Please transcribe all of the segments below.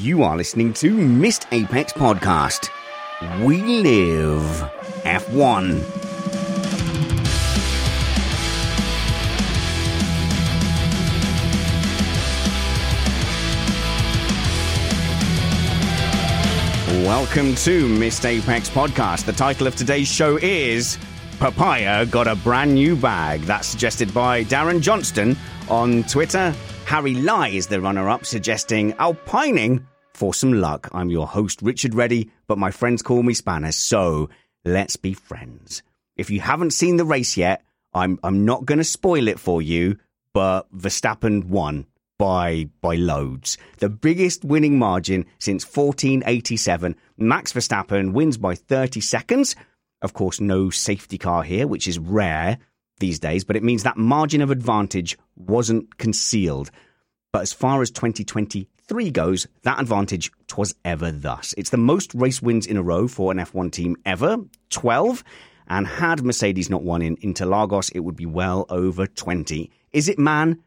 You are listening to Missed Apex Podcast. We live F1. Welcome to Missed Apex Podcast. The title of today's show is Papaya Got a Brand New Bag. That's suggested by Darren Johnston on Twitter. Harry Lai is the runner up, suggesting alpining for some luck. I'm your host, Richard Reddy, but my friends call me Spanner, so let's be friends. If you haven't seen the race yet, I'm, I'm not going to spoil it for you, but Verstappen won by by loads. The biggest winning margin since 1487. Max Verstappen wins by 30 seconds. Of course, no safety car here, which is rare these days, but it means that margin of advantage wasn't concealed. But as far as 2023 goes, that advantage was ever thus. It's the most race wins in a row for an F1 team ever, 12. And had Mercedes not won in Interlagos, it would be well over 20. Is it man?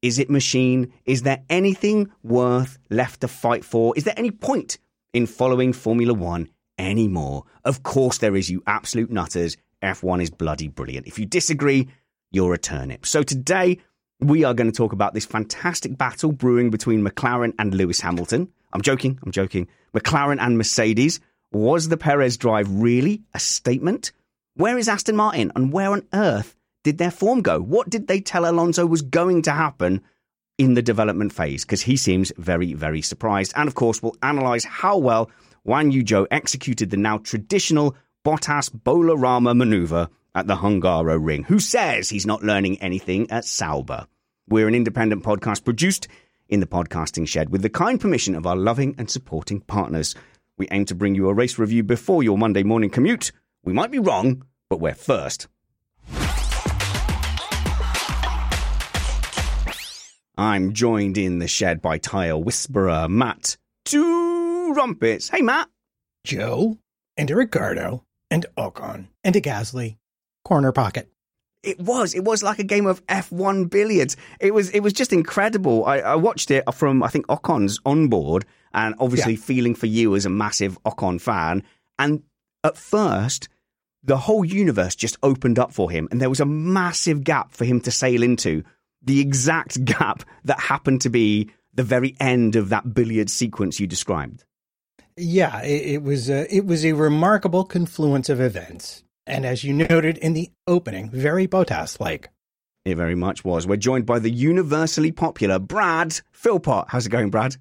Is it machine? Is there anything worth left to fight for? Is there any point in following Formula One anymore? Of course there is, you absolute nutters. F1 is bloody brilliant. If you disagree, you're a turnip. So today, we are going to talk about this fantastic battle brewing between McLaren and Lewis Hamilton. I'm joking, I'm joking. McLaren and Mercedes. Was the Perez drive really a statement? Where is Aston Martin and where on earth did their form go? What did they tell Alonso was going to happen in the development phase? Because he seems very, very surprised. And of course, we'll analyse how well Guan Yu Zhou executed the now traditional Bottas Bolarama maneuver at the Hungaroring. Who says he's not learning anything at Sauber? We're an independent podcast produced in the podcasting shed with the kind permission of our loving and supporting partners. We aim to bring you a race review before your Monday morning commute. We might be wrong, but we're first. I'm joined in the shed by tire whisperer Matt Trumpets. Hey, Matt. Zhou and Ricciardo and Ocon and a Gasly. Corner pocket. It was. It was like a game of F1 billiards. It was. It was just incredible. I, I watched it from I think Ocon's onboard, and obviously Yeah. feeling for you as a massive Ocon fan. And at first, the whole universe just opened up for him, and there was a massive gap for him to sail into. The exact gap that happened to be the very end of that billiard sequence you described. Yeah, it, it was a, it was a remarkable confluence of events, and as you noted in the opening, very Bottas like. It very much was. We're joined by the universally popular Brad Philpot. How's it going, Brad?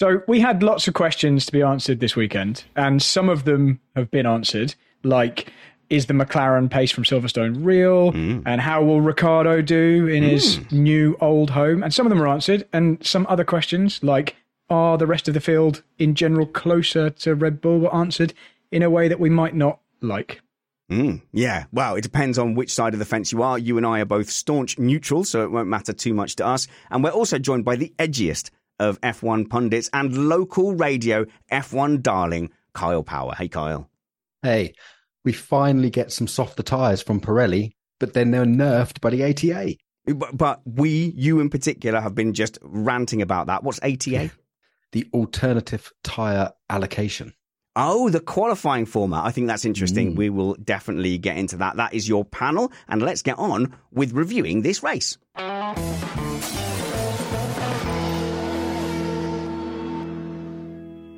So we had lots of questions to be answered this weekend, and some of them have been answered, like is the McLaren pace from Silverstone real, mm. and how will Ricciardo do in his mm. new old home? And some of them are answered, and some other questions, like are the rest of the field in general closer to Red Bull, were answered in a way that we might not like. Mm, yeah, well, it depends on which side of the fence you are. You and I are both staunch neutral, so it won't matter too much to us. And we're also joined by the edgiest of F1 pundits and local radio F1 darling, Kyle Power. Hey, Kyle. Hey, we finally get some softer tyres from Pirelli, but then they're nerfed by the ATA. But, but we, you in particular, have been just ranting about that. What's ATA? The alternative tyre allocation. Oh, the qualifying format. I think that's interesting. Mm. We will definitely get into that. That is your panel, and let's get on with reviewing this race.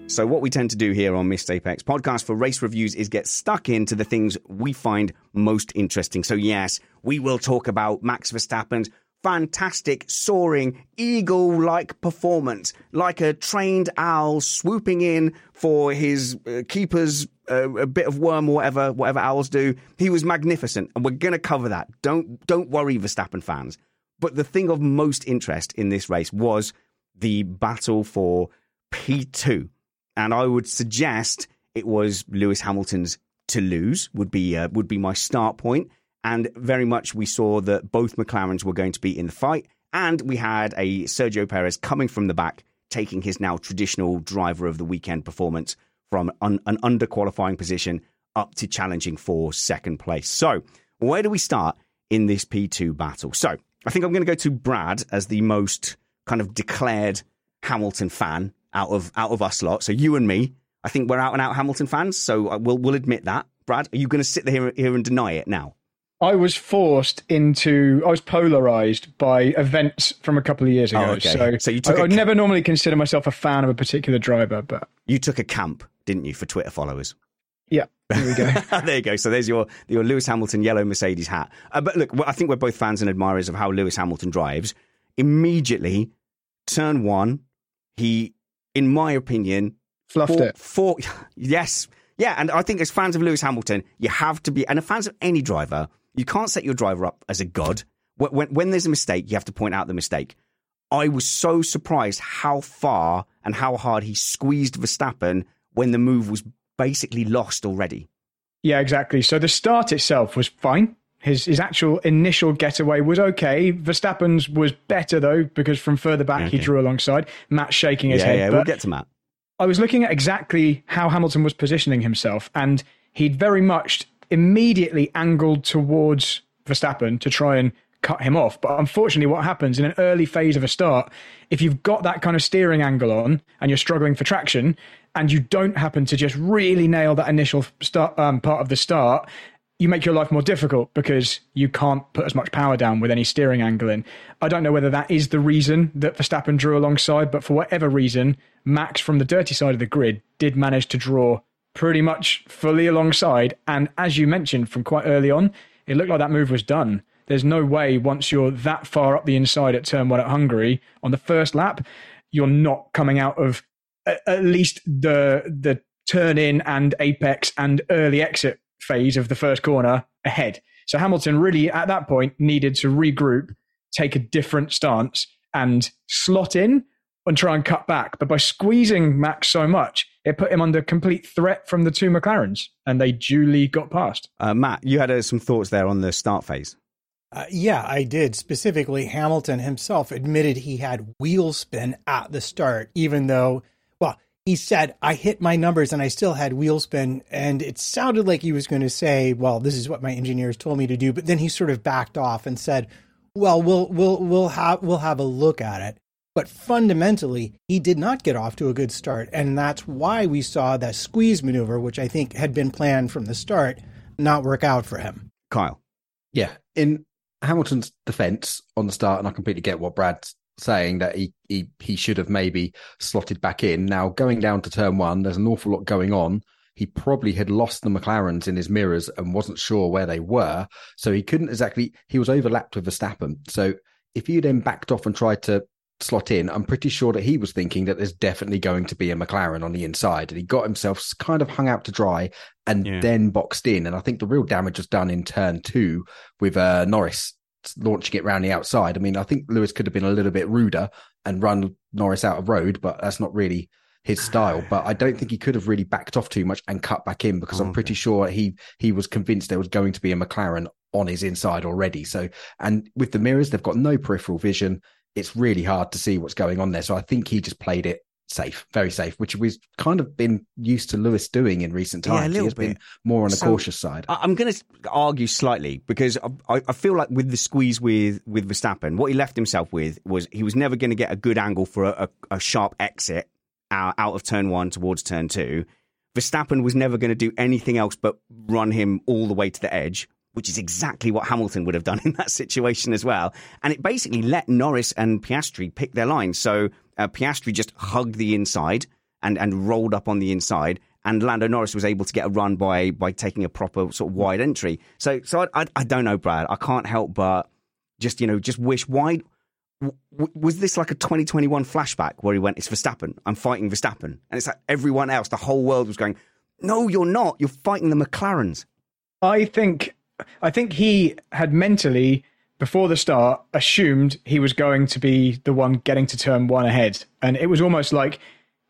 So, what we tend to do here on Missed Apex podcast for race reviews is get stuck into the things we find most interesting. So, yes, we will talk about Max Verstappen's fantastic, soaring, eagle like performance, like a trained owl swooping in for his uh, keeper's uh, a bit of worm or whatever, whatever owls do. He was magnificent, and we're going to cover that. Don't, don't worry, Verstappen fans. But the thing of most interest in this race was the battle for P2 and I would suggest it was Lewis Hamilton's to lose would be uh, would be my start point. And very much we saw that both McLarens were going to be in the fight, and we had a Sergio Perez coming from the back, taking his now traditional driver of the weekend performance from an underqualifying position up to challenging for second place. So where do we start in this P2 battle? So I think I'm going to go to Brad as the most kind of declared Hamilton fan out of out of us lot. So you and me, I think we're out and out Hamilton fans. So uh, we'll we'll admit that. Brad, are you going to sit here here and deny it now? I was forced into. I was polarized by events from a couple of years ago. Oh, okay. So, So you took I, a would never normally consider myself a fan of a particular driver, but You took a camp, didn't you, for Twitter followers? yeah, here we go. there you go. So there's your your Lewis Hamilton yellow Mercedes hat. Uh, but look, I think we're both fans and admirers of how Lewis Hamilton drives. Immediately, turn one, he, in my opinion, Fluffed four, it. four, yes, yeah. And I think as fans of Lewis Hamilton, you have to be, and as fans of any driver, you can't set your driver up as a god. When, when, when there's a mistake, you have to point out the mistake. I was so surprised how far and how hard he squeezed Verstappen when the move was basically lost already. Yeah, exactly. So the start itself was fine. His his actual initial getaway was okay. Verstappen's was better though because from further back he drew alongside. Matt shaking his yeah, head. yeah, we'll get to Matt. I was looking at exactly how Hamilton was positioning himself, and he'd very much immediately angled towards Verstappen to try and cut him off. But unfortunately, what happens in an early phase of a start, if you've got that kind of steering angle on and you're struggling for traction, and you don't happen to just really nail that initial start um, part of the start, you make your life more difficult because you can't put as much power down with any steering angle in. I don't know whether that is the reason that Verstappen drew alongside, but for whatever reason, Max from the dirty side of the grid did manage to draw pretty much fully alongside. And as you mentioned from quite early on, it looked like that move was done. There's no way once you're that far up the inside at turn one at Hungary on the first lap, you're not coming out of at, least the the turn in and apex and early exit phase of the first corner ahead. So Hamilton really at that point needed to regroup, take a different stance and slot in and try and cut back. But by squeezing Max so much, it put him under complete threat from the two McLarens and they duly got past. Uh, Matt, you had uh, some thoughts there on the start phase. Uh, yeah, I did. Specifically, Hamilton himself admitted he had wheel spin at the start, even though, well, he said, I hit my numbers and I still had wheel spin. And it sounded like he was going to say, well, this is what my engineers told me to do. But then he sort of backed off and said, well, we'll, we'll, we'll have, we'll have a look at it. But fundamentally, he did not get off to a good start. And that's why we saw that squeeze maneuver, which I think had been planned from the start, not work out for him. Kyle. Yeah. In Hamilton's defense on the start, and I completely get what Brad's saying that he, he he should have maybe slotted back in. Now going down to turn one, there's an awful lot going on. He probably had lost the McLarens in his mirrors and wasn't sure where they were, so he couldn't exactly. He was overlapped with Verstappen. So if you then backed off and tried to slot in, I'm pretty sure that he was thinking that there's definitely going to be a McLaren on the inside, and he got himself kind of hung out to dry and Yeah. then boxed in. And I think the real damage was done in turn two with uh, Norris launching it round the outside. I mean, I think Lewis could have been a little bit ruder and run Norris out of road, but that's not really his style, but I don't think he could have really backed off too much and cut back in because I'm pretty sure he he was convinced there was going to be a McLaren on his inside already. So, and with the mirrors, they've got no peripheral vision. It's really hard to see what's going on there. So I think he just played it safe, very safe, which we've kind of been used to Lewis doing in recent Yeah, times. he has bit. been more on the So, cautious side. I'm going to argue slightly because I, I feel like with the squeeze with with Verstappen, what he left himself with was he was never going to get a good angle for a, a, a sharp exit out, out of turn one towards turn two. Verstappen was never going to do anything else but run him all the way to the edge, which is exactly what Hamilton would have done in that situation as well. And it basically let Norris and Piastri pick their line. So uh, Piastri just hugged the inside and, and rolled up on the inside. And Lando Norris was able to get a run by by taking a proper sort of wide entry. So so I, I, I don't know, Brad. I can't help but just you know just wish why w- was this like a 2021 flashback where he went it's Verstappen I'm fighting Verstappen and it's like everyone else the whole world was going no you're not you're fighting the McLarens I think I think he had mentally before the start assumed he was going to be the one getting to turn one ahead, and it was almost like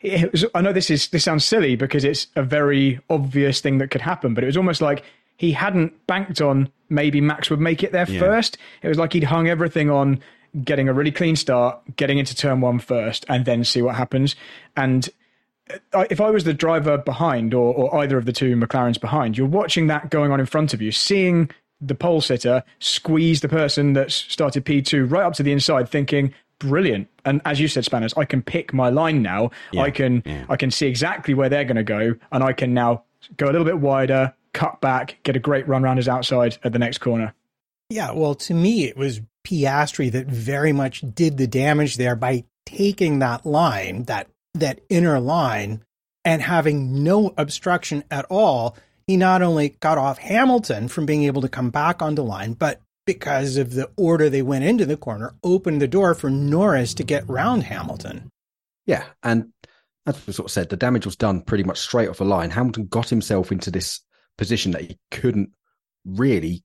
it was, I know this is this sounds silly because it's a very obvious thing that could happen, but it was almost like he hadn't banked on maybe Max would make it there Yeah. first. It was like he'd hung everything on getting a really clean start, getting into turn one first, and then see what happens. And Uh, if I was the driver behind or, or either of the two McLarens behind, you're watching that going on in front of you, seeing the pole sitter squeeze the person that's started P2 right up to the inside, thinking, brilliant. And as you said, Spanners, I can pick my line now. I can yeah. I can see exactly where they're going to go, and I can now go a little bit wider, cut back, get a great run around his outside at the next corner. Yeah, well, to me, it was Piastri that very much did the damage there by taking that line, that that inner line, and having no obstruction at all. He not only got off Hamilton from being able to come back onto line, but because of the order they went into the corner, opened the door for Norris to get round Hamilton. Yeah, and as we sort of said, the damage was done pretty much straight off the line. Hamilton got himself into this position that he couldn't really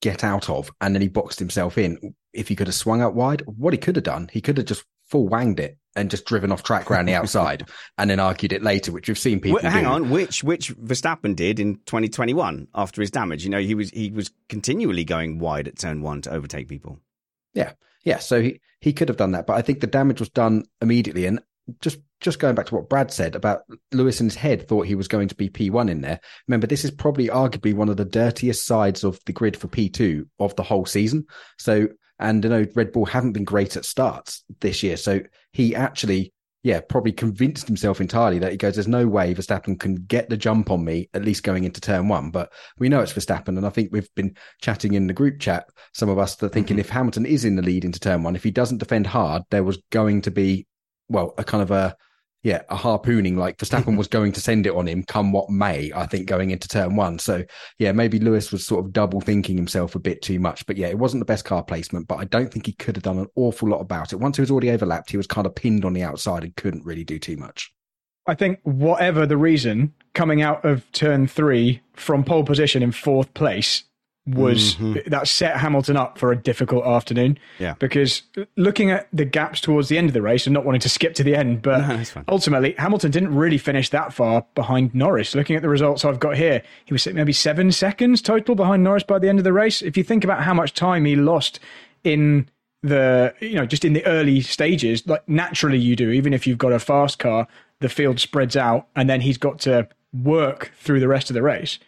get out of, and then he boxed himself in. If he could have swung out wide, what he could have done, he could have just full wanged it and just driven off track around the outside, and then argued it later, which we've seen people Wh- hang do. on which which Verstappen did in 2021 after his damage you know he was he was continually going wide at turn one to overtake people Yeah, yeah. So he he could have done that, but I think the damage was done immediately. And just just going back to what Brad said about Lewis in his head thought he was going to be P one in there. Remember, this is probably arguably one of the dirtiest sides of the grid for P two of the whole season. So, and you know, Red Bull haven't been great at starts this year. So he actually. Yeah, probably convinced himself entirely that he goes, There's no way Verstappen can get the jump on me, at least going into turn one. But we know it's Verstappen. And I think we've been chatting in the group chat, some of us that are thinking mm-hmm. if Hamilton is in the lead into turn one, if he doesn't defend hard, there was going to be, well, a kind of a, yeah, a harpooning like Verstappen was going to send it on him come what may, I think, going into turn one. So, yeah, maybe Lewis was sort of double thinking himself a bit too much. But yeah, it wasn't the best car placement, but I don't think he could have done an awful lot about it. Once he was already overlapped, he was kind of pinned on the outside and couldn't really do too much. I think whatever the reason, coming out of turn three from pole position in fourth place was mm-hmm. that set Hamilton up for a difficult afternoon. Yeah. Because looking at the gaps towards the end of the race and not wanting to skip to the end, but No, ultimately Hamilton didn't really finish that far behind Norris. Looking at the results I've got here, he was maybe seven seconds total behind Norris by the end of the race. If you think about how much time he lost in the you know just in the early stages like naturally you do even if you've got a fast car the field spreads out and then he's got to work through the rest of the race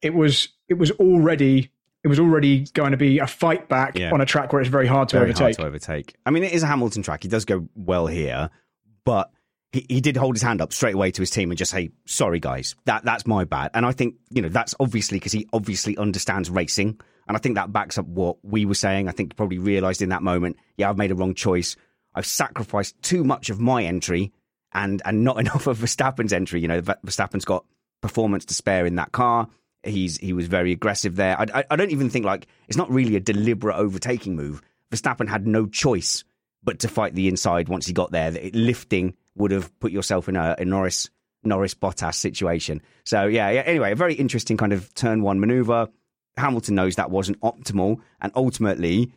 it was it was already it was already going to be a fight back Yeah. on a track where it's very hard to very overtake hard to overtake. I mean, it is a Hamilton track. He does go well here, but he, he did hold his hand up straight away to his team and just say, "Sorry, guys, that that's my bad." And I think you know that's obviously because he obviously understands racing, and I think that backs up what we were saying. I think he probably realised in that moment, yeah, I've made a wrong choice. I've sacrificed too much of my entry and and not enough of Verstappen's entry. You know, Verstappen's got performance to spare in that car. He's he was very aggressive there. I, I, I don't even think like it's not really a deliberate overtaking move. Verstappen had no choice but to fight the inside once he got there. Lifting would have put yourself in a, a Norris Norris Bottas situation. So yeah, yeah. Anyway, a very interesting kind of turn one maneuver. Hamilton knows that wasn't optimal, and ultimately,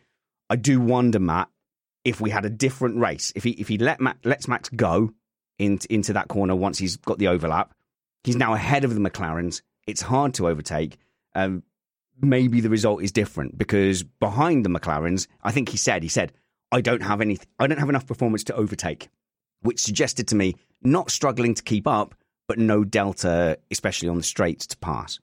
I do wonder, Matt, if we had a different race, if he if he let Max, lets Max go in, into that corner once he's got the overlap. He's now ahead of the McLarens. It's hard to overtake. Um, maybe the result is different because behind the McLarens, I think he said, he said, I don't have any, I don't have enough performance to overtake, which suggested to me not struggling to keep up, but no delta, especially on the straights to pass.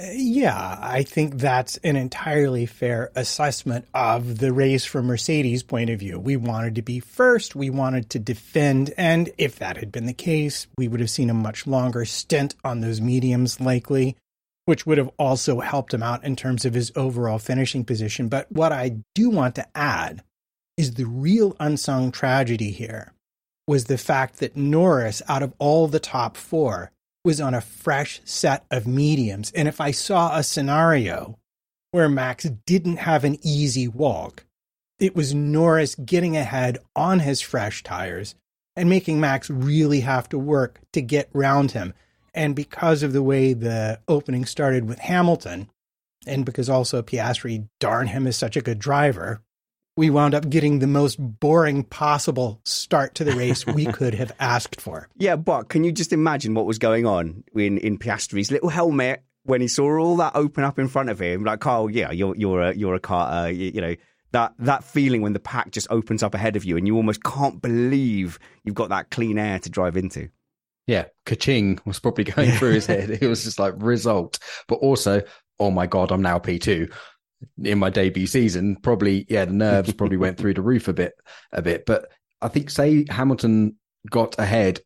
Yeah, I think that's an entirely fair assessment of the race from Mercedes' point of view. We wanted to be first, we wanted to defend, and if that had been the case, we would have seen a much longer stint on those mediums, likely, which would have also helped him out in terms of his overall finishing position. But what I do want to add is the real unsung tragedy here was the fact that Norris, out of all the top four, was on a fresh set of mediums. And if I saw a scenario where Max didn't have an easy walk, it was Norris getting ahead on his fresh tires and making Max really have to work to get round him. And because of the way the opening started with Hamilton, and because also Piastri, darn him, is such a good driver, we wound up getting the most boring possible start to the race we could have asked for. Yeah, but can you just imagine what was going on in, in Piastri's little helmet when he saw all that open up in front of him? Like, Kyle, yeah, you're you're a you're a karter, uh, you, you know. That, that feeling when the pack just opens up ahead of you and you almost can't believe you've got that clean air to drive into. Yeah, Kaching was probably going through his head. It was just like result, but also, oh my god, I'm now P two in my debut season, probably yeah, the nerves probably went through the roof a bit, a bit. But I think say Hamilton got ahead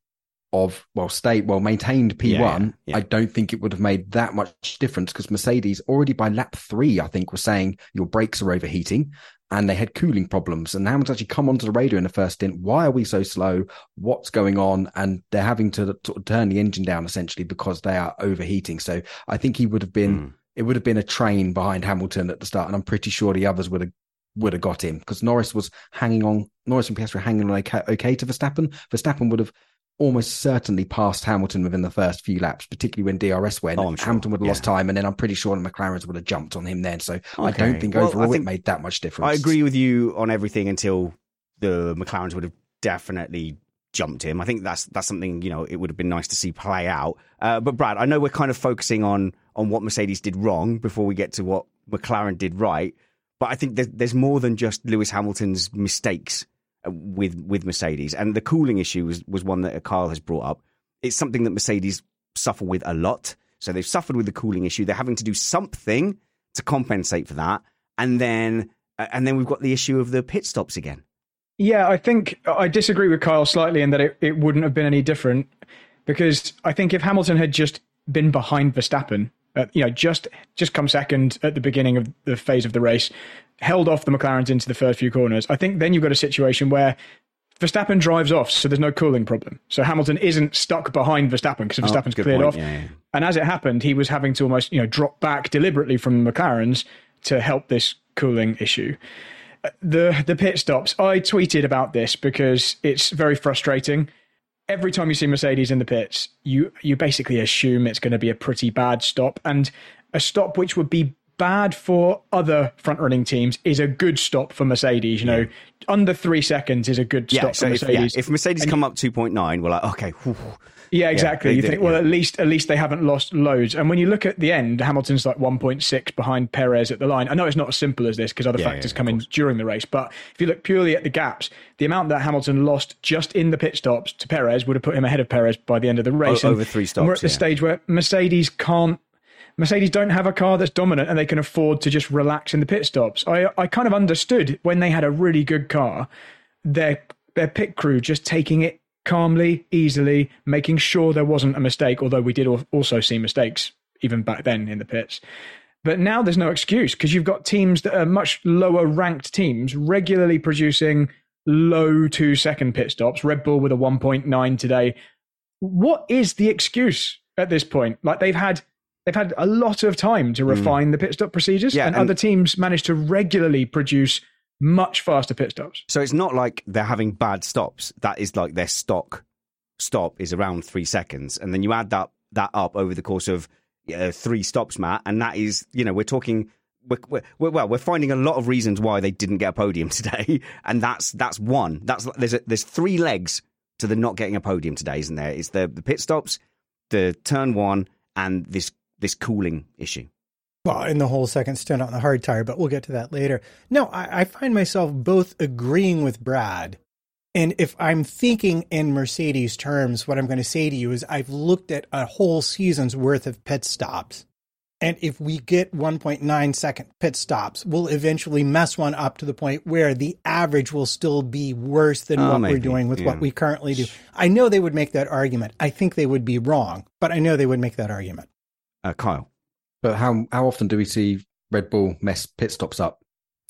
of well, state well maintained P one, yeah, yeah. I don't think it would have made that much difference because Mercedes already by lap three, I think, was saying your brakes are overheating. And they had cooling problems. And Hamilton actually come onto the radio in the first stint. Why are we so slow? What's going on? And they're having to, to turn the engine down essentially because they are overheating. So I think he would have been mm it would have been a train behind Hamilton at the start, and I'm pretty sure the others would have would have got him because Norris was hanging on. Norris and Piastri were hanging on okay, okay to Verstappen. Verstappen would have almost certainly passed Hamilton within the first few laps, particularly when DRS went. Oh, sure. Hamilton would have yeah. lost time, and then I'm pretty sure the McLarens would have jumped on him then. So okay. I don't think well, overall think it made that much difference. I agree with you on everything until the McLarens would have definitely jumped him. I think that's that's something you know it would have been nice to see play out. Uh, but Brad, I know we're kind of focusing on on what Mercedes did wrong before we get to what McLaren did right. But I think there's, there's more than just Lewis Hamilton's mistakes uh, with with Mercedes, and the cooling issue was was one that Kyle has brought up. It's something that Mercedes suffer with a lot. So they've suffered with the cooling issue. They're having to do something to compensate for that, and then uh, and then we've got the issue of the pit stops again. Yeah, I think I disagree with Kyle slightly in that it, it wouldn't have been any different because I think if Hamilton had just been behind Verstappen uh, you know, just just come second at the beginning of the phase of the race, held off the McLarens into the first few corners. I think then you've got a situation where Verstappen drives off, so there's no cooling problem. So Hamilton isn't stuck behind Verstappen because oh, Verstappen's oh, cleared point. off. Yeah, yeah. And as it happened, he was having to almost you know drop back deliberately from the McLarens to help this cooling issue. The the pit stops. I tweeted about this because it's very frustrating every time you see Mercedes in the pits, you you basically assume it's going to be a pretty bad stop, and a stop which would be bad for other front running teams is a good stop for Mercedes. You know, under three seconds is a good stop yeah, so for Mercedes. If, yeah, if Mercedes and come up two point nine, we're like, okay. Whew. Yeah, exactly. Yeah, you think, well, at least at least they haven't lost loads. And when you look at the end, Hamilton's like 1.6 behind Perez at the line. I know it's not as simple as this because other yeah, factors come in during the race. But if you look purely at the gaps, the amount that Hamilton lost just in the pit stops to Perez would have put him ahead of Perez by the end of the race. over three stops. we're at the stage where Mercedes can't Mercedes don't have a car that's dominant and they can afford to just relax in the pit stops. I I kind of understood when they had a really good car, their their pit crew just taking it calmly, easily, making sure there wasn't a mistake, although we did also see mistakes even back then in the pits. But now there's no excuse because you've got teams that are much lower ranked teams regularly producing low two second pit stops. Red Bull with a 1.9 today. What is the excuse at this point? Like they've had they've had a lot of time to hmm. refine mm. the pit stop procedures, yeah, and, and other teams managed to regularly produce much faster pit stops. So it's not like they're having bad stops. That is like their stock stop is around three seconds, and then you add that that up over the course of uh, three stops, Matt, and that is you know we're talking. We're, we're, well, we're finding a lot of reasons why they didn't get a podium today, and that's that's one. That's there's a, there's three legs to the not getting a podium today, isn't there? It's the, the pit stops, the turn one, and this this cooling issue. Well, in the whole second stint on the hard tire, but we'll get to that later. No, I, I find myself both agreeing with Brad. And if I'm thinking in Mercedes terms, what I'm going to say to you is I've looked at a whole season's worth of pit stops. And if we get 1.9 second pit stops, we'll eventually mess one up to the point where the average will still be worse than Oh, what maybe, we're doing with yeah. what we currently do. I know they would make that argument. I think they would be wrong, but I know they would make that argument. Uh, Kyle. But how how often do we see Red Bull mess pit stops up?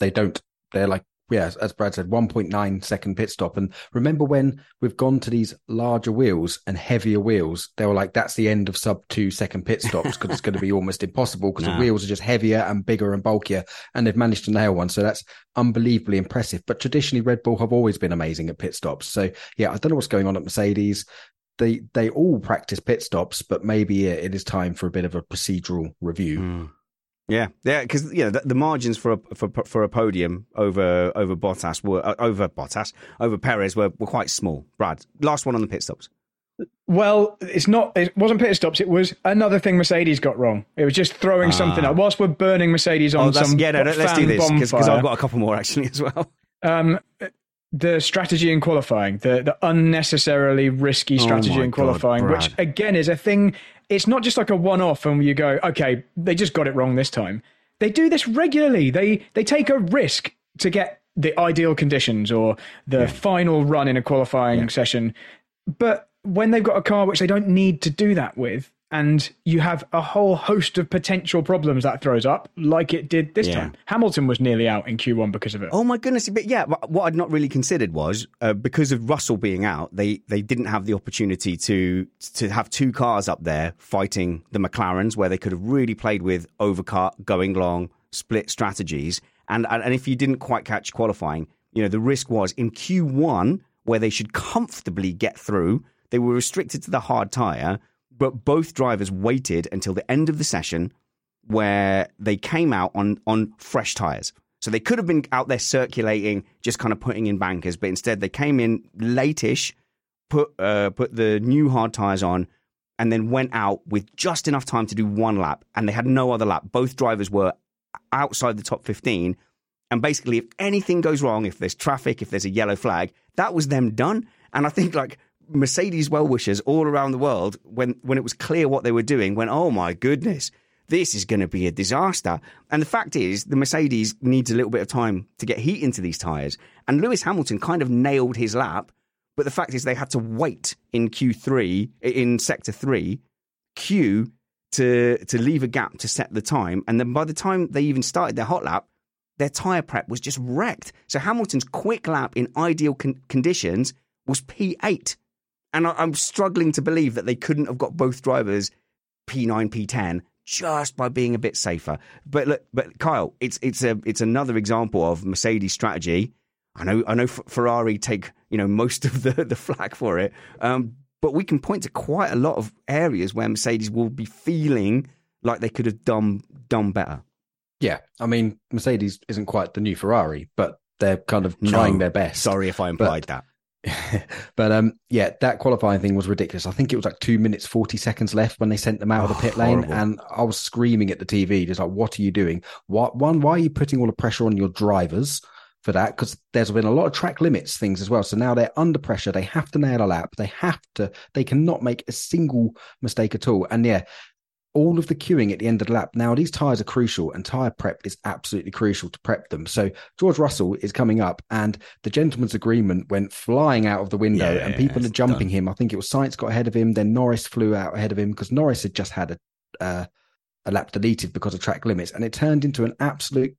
They don't. They're like, yeah, as Brad said, 1.9 second pit stop. And remember when we've gone to these larger wheels and heavier wheels, they were like, that's the end of sub two second pit stops because it's going to be almost impossible because Nah. the wheels are just heavier and bigger and bulkier. And they've managed to nail one. So that's unbelievably impressive. But traditionally, Red Bull have always been amazing at pit stops. So yeah, I don't know what's going on at Mercedes. They they all practice pit stops, but maybe it it is time for a bit of a procedural review. Mm. Yeah, yeah, because you know the, the margins for a for for a podium over over Bottas were uh, over Bottas over Perez were, were quite small. Brad, last one on the pit stops. Well, it's not. It wasn't pit stops. It was another thing Mercedes got wrong. It was just throwing something Ah. up. Whilst we're burning Mercedes on Oh, some yeah, no, let's do this because I've got a couple more actually as well. um, the strategy in qualifying, the the unnecessarily risky Oh strategy my in God, qualifying, which again is a thing. It's not just like a one off, and you go, okay, they just got it wrong this time. They do this regularly. They they take a risk to get the ideal conditions or the final run in a qualifying session, but when they've got a car which they don't need to do that with. And you have a whole host of potential problems that throws up, like it did this Yeah. time. Hamilton was nearly out in Q1 because of it. Oh my goodness! But yeah, what I'd not really considered was uh, because of Russell being out, they they didn't have the opportunity to to have two cars up there fighting the McLarens, where they could have really played with overcut, going long, split strategies. And and if you didn't quite catch qualifying, you know the risk was in Q1 where they should comfortably get through. They were restricted to the hard tire, but both drivers waited until the end of the session where they came out on on fresh tires. So they could have been out there circulating, just kind of putting in bankers, but instead they came in late-ish, put uh, put the new hard tires on, and then went out with just enough time to do one lap, and they had no other lap. Both drivers were outside the top fifteen, and basically, if anything goes wrong, if there's traffic, if there's a yellow flag, that was them done. And I think like Mercedes well wishers all around the world, when when it was clear what they were doing, went, "Oh my goodness, this is going to be a disaster." And the fact is, the Mercedes needs a little bit of time to get heat into these tires. And Lewis Hamilton kind of nailed his lap, but the fact is, they had to wait in Q3 in sector three, Q to to leave a gap to set the time, and then by the time they even started their hot lap, their tyre prep was just wrecked. So Hamilton's quick lap in ideal con- conditions was P8. And I- I'm struggling to believe that they couldn't have got both drivers P9, P10 just by being a bit safer. But look, but Kyle, it's it's a it's another example of Mercedes strategy. I know I know F- Ferrari take you know most of the the flack for it, um, but we can point to quite a lot of areas where Mercedes will be feeling like they could have done done better. Yeah, I mean, Mercedes isn't quite the new Ferrari, but they're kind of trying No, their best. Sorry if I implied that. but um, yeah, that qualifying thing was ridiculous. I think it was like two minutes forty seconds left when they sent them out of the Oh, pit lane, horrible. and I was screaming at the TV, just like, "What are you doing? What one? Why are you putting all the pressure on your drivers for that? Because there's been a lot of track limits things as well. So now they're under pressure. They have to nail a lap. They have to. They cannot make a single mistake at all. And yeah." All of the queuing at the end of the lap. Now, these tyres are crucial, and tyre prep is absolutely crucial to prep them. So, George Russell is coming up, and the gentleman's agreement went flying out of the window, Yeah, and people are jumping done. him. I think it was Sainz got ahead of him, then Norris flew out ahead of him because Norris had just had a uh, a lap deleted because of track limits, and it turned into an absolute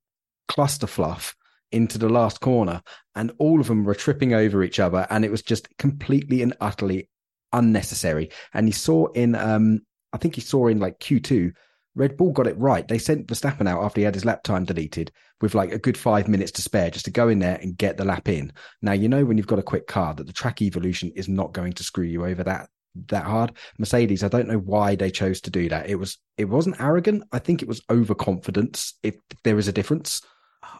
cluster fluff into the last corner, and all of them were tripping over each other, and it was just completely and utterly unnecessary. And he saw in, um, I think he saw in like Q2. Red Bull got it right. They sent Verstappen out after he had his lap time deleted with like a good five minutes to spare just to go in there and get the lap in. Now, you know, when you've got a quick car that the track evolution is not going to screw you over that that hard. Mercedes, I don't know why they chose to do that. It was it wasn't arrogant. I think it was overconfidence. If there is a difference,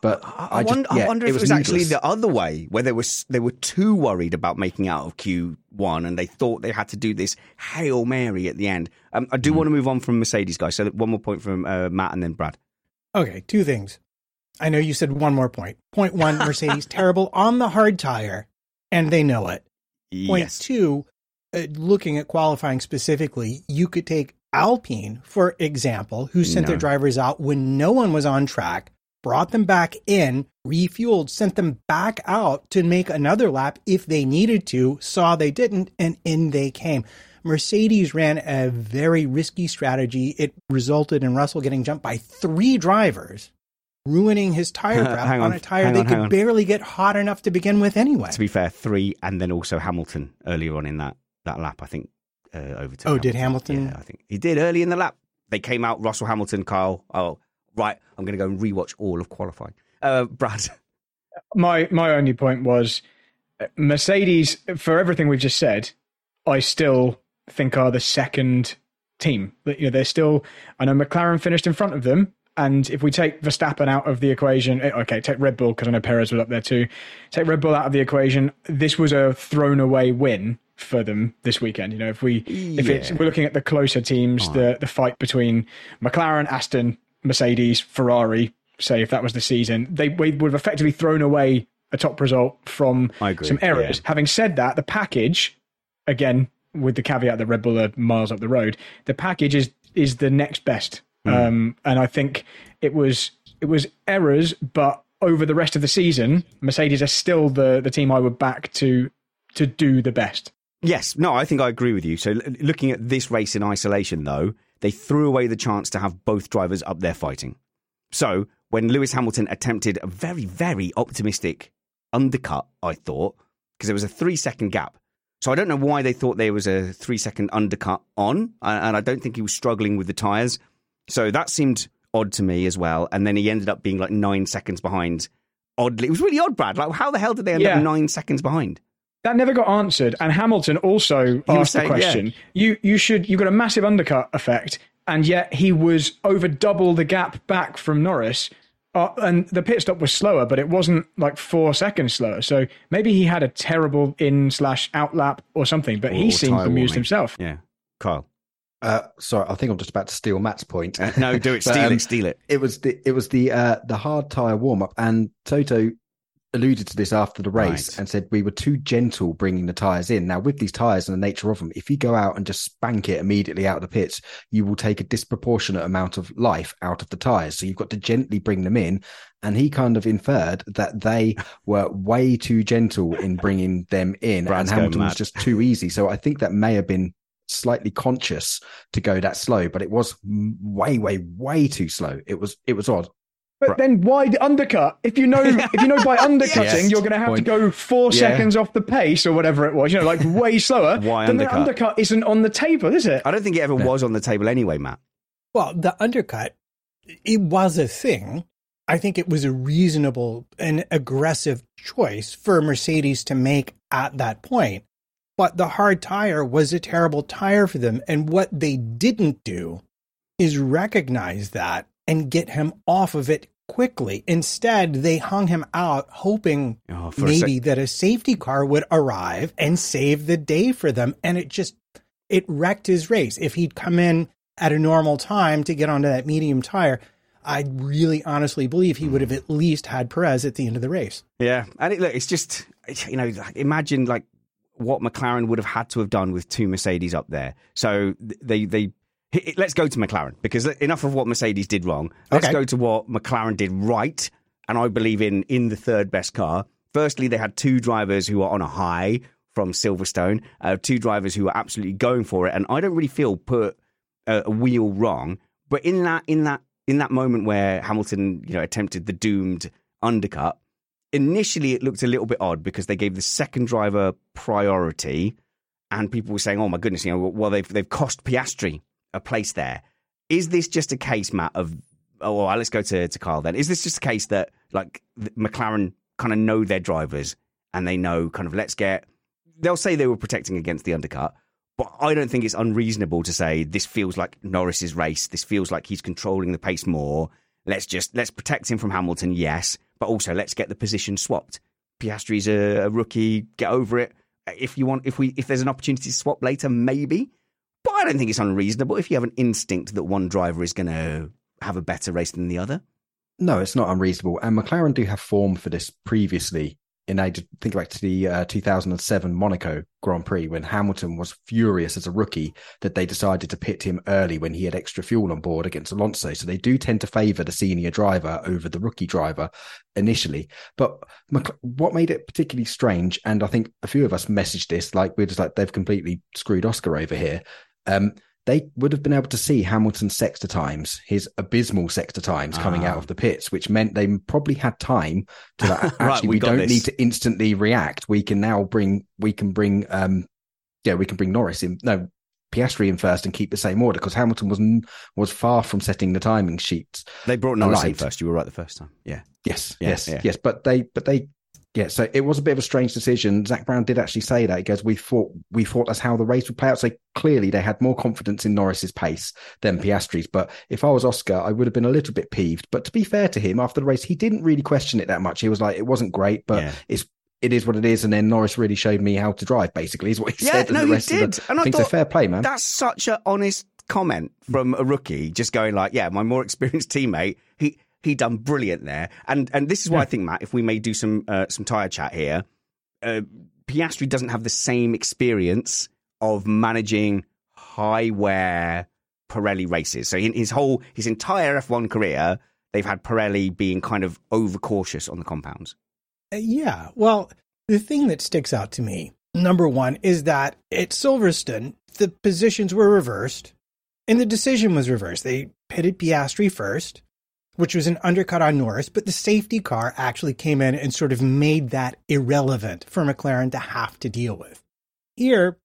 but I, I, just, wonder, yeah, I wonder if it was, needless. actually the other way, where they were they were too worried about making out of Q one, and they thought they had to do this hail mary at the end. Um, I do want to move on from Mercedes, guys. So one more point from uh, Matt, and then Brad. Okay, two things. I know you said one more point. Point one, Mercedes terrible on the hard tire, and they know it. Point yes. two, uh, looking at qualifying specifically, you could take Alpine, for example, who sent their drivers out when no one was on track, brought them back in, refueled, sent them back out to make another lap if they needed to, saw they didn't, and in they came. Mercedes ran a very risky strategy. It resulted in Russell getting jumped by three drivers, ruining his tire prep on, on, a tire they could on. barely get hot enough to begin with anyway. To be fair, three, and then also Hamilton earlier on in that that lap. I think uh, over to Oh, did Hamilton? Yeah, I think he did early in the lap. They came out Russell Hamilton, Kyle. Oh, right. I'm going to go and rewatch all of qualifying. Uh, Brad. my my only point was uh, Mercedes for everything we've just said. I still think are the second team. That, You know, they're still. I know McLaren finished in front of them, and if we take Verstappen out of the equation, eh, okay, take Red Bull because I know Perez was up there too. Take Red Bull out of the equation. This was a thrown away win for them this weekend. You know, if we if it's we're looking at the closer teams, the the fight between McLaren, Aston, Mercedes, Ferrari. Say if that was the season, they would have effectively thrown away a top result from some errors. yeah. Having said that, the package, again, with the caveat that Red Bull are miles up the road, the package is is the next best. Hmm. Um, and I think it was it was errors, but over the rest of the season, Mercedes are still the the team I would back to to do the best. Yes, no, I think I agree with you. So, looking at this race in isolation, though, they threw away the chance to have both drivers up there fighting. So, when Lewis Hamilton attempted a very, very optimistic undercut, I thought, because there was a three second gap. So, I don't know why they thought there was a three second undercut on, and I don't think he was struggling with the tyres. So, that seemed odd to me as well. And then he ended up being like nine seconds behind. Oddly, it was really odd, Brad. Like, how the hell did they end Yeah. up nine seconds behind? That never got answered. And Hamilton also was asked the saying, yeah. question. You you should you got a massive undercut effect, and yet he was over double the gap back from Norris. Uh, and the pit stop was slower, but it wasn't like four seconds slower. So maybe he had a terrible in slash out lap or something. But Or- he seemed tyre bemused warming. himself. Yeah. Kyle. Uh, sorry, I think I'm just about to steal Matt's point. Uh, no, do it. But, Steal um, it. Steal it. It was the it was the uh, the hard tire warm up, and Toto alluded to this after the race Right. and said we were too gentle bringing the tires in. Now, with these tires and the nature of them, if you go out and just spank it immediately out of the pits, you will take a disproportionate amount of life out of the tires. So you've got to gently bring them in. And he kind of inferred that they were way too gentle in bringing them in, Brad's and Hamilton was just too easy. So I think that may have been slightly conscious to go that slow, but it was way, way, way too slow. It was it was odd. But then why the undercut? If you know, if you know by undercutting, Yes. you're going to have Point. to go four Yeah. seconds off the pace or whatever it was. You know, like way slower. Why then undercut? the undercut isn't on the table, is it? I don't think it ever was on the table anyway, Matt. Well, the undercut, it was a thing. I think it was a reasonable and aggressive choice for Mercedes to make at that point. But the hard tire was a terrible tire for them. And what they didn't do is recognize that and get him off of it quickly. Instead, they hung him out, hoping Oh, for a sec- maybe that a safety car would arrive and save the day for them. And it just, it wrecked his race. If he'd come in at a normal time to get onto that medium tire, I really honestly believe he would have at least had Perez at the end of the race. Yeah, and it, look, it's just you know, imagine like what McLaren would have had to have done with two Mercedes up there. So they they let's go to McLaren because enough of what Mercedes did wrong. Let's Okay. go to what McLaren did right, and I believe in in the third best car. Firstly, they had two drivers who are on a high from Silverstone, uh, two drivers who are absolutely going for it, and I don't really feel put a, a wheel wrong. But in that in that in that moment where Hamilton, you know, attempted the doomed undercut, initially it looked a little bit odd because they gave the second driver priority, and people were saying, "Oh my goodness, you know, well they've they've cost Piastri a place there. Is this just a case, Matt, of oh well, let's go to to Kyle then? Is this just a case that like McLaren kind of know their drivers and they know kind of let's get they'll say they were protecting against the undercut. But I don't think it's unreasonable to say this feels like Norris's race. This feels like he's controlling the pace more. Let's just let's protect him from Hamilton, yes, but also let's get the position swapped. Piastri's a, a rookie. Get over it. if you want, if we, if there's an opportunity to swap later, maybe. I don't think it's unreasonable if you have an instinct that one driver is going to have a better race than the other. No, it's not unreasonable. And McLaren do have form for this previously. In I think back to the uh, 2007 Monaco Grand Prix when Hamilton was furious as a rookie that they decided to pit him early when he had extra fuel on board against Alonso. So they do tend to favour the senior driver over the rookie driver initially. But what made it particularly strange, and I think a few of us messaged this, like we're just like they've completely screwed Oscar over here. Um, they would have been able to see Hamilton's sector times, his abysmal sector times coming out ah. of the pits, which meant they probably had time to like, actually right, we, we don't this. need to instantly react. We can now bring we can bring um yeah, we can bring Norris in no Piastri in first and keep the same order because Hamilton was was far from setting the timing sheets. They brought Norris in first. You were right the first time. Yeah. Yes. Yeah, yes. Yeah. Yes. But they but they yeah, so it was a bit of a strange decision. Zak Brown did actually say that. He goes, "We thought we thought that's how the race would play out." So clearly, they had more confidence in Norris's pace than Piastri's. But if I was Oscar, I would have been a little bit peeved. But to be fair to him, after the race, he didn't really question it that much. He was like, "It wasn't great, but yeah. it's it is what it is. And then Norris really showed me how to drive, basically, is what he yeah, said. No, and the rest he did. Of the, and I think thought, so fair play, man. That's such an honest comment from a rookie, just going like, yeah, my more experienced teammate, he done brilliant there. And and this is why yeah. I think Matt, if we may do some uh, some tire chat here, uh, Piastri doesn't have the same experience of managing high wear Pirelli races. So in his whole his entire F1 career, they've had Pirelli being kind of overcautious on the compounds. Uh, yeah. Well, the thing that sticks out to me, number one, is that at Silverstone, the positions were reversed and the decision was reversed. They pitted Piastri first which was an undercut on Norris, but the safety car actually came in and sort of made that irrelevant for McLaren to have to deal with. Here,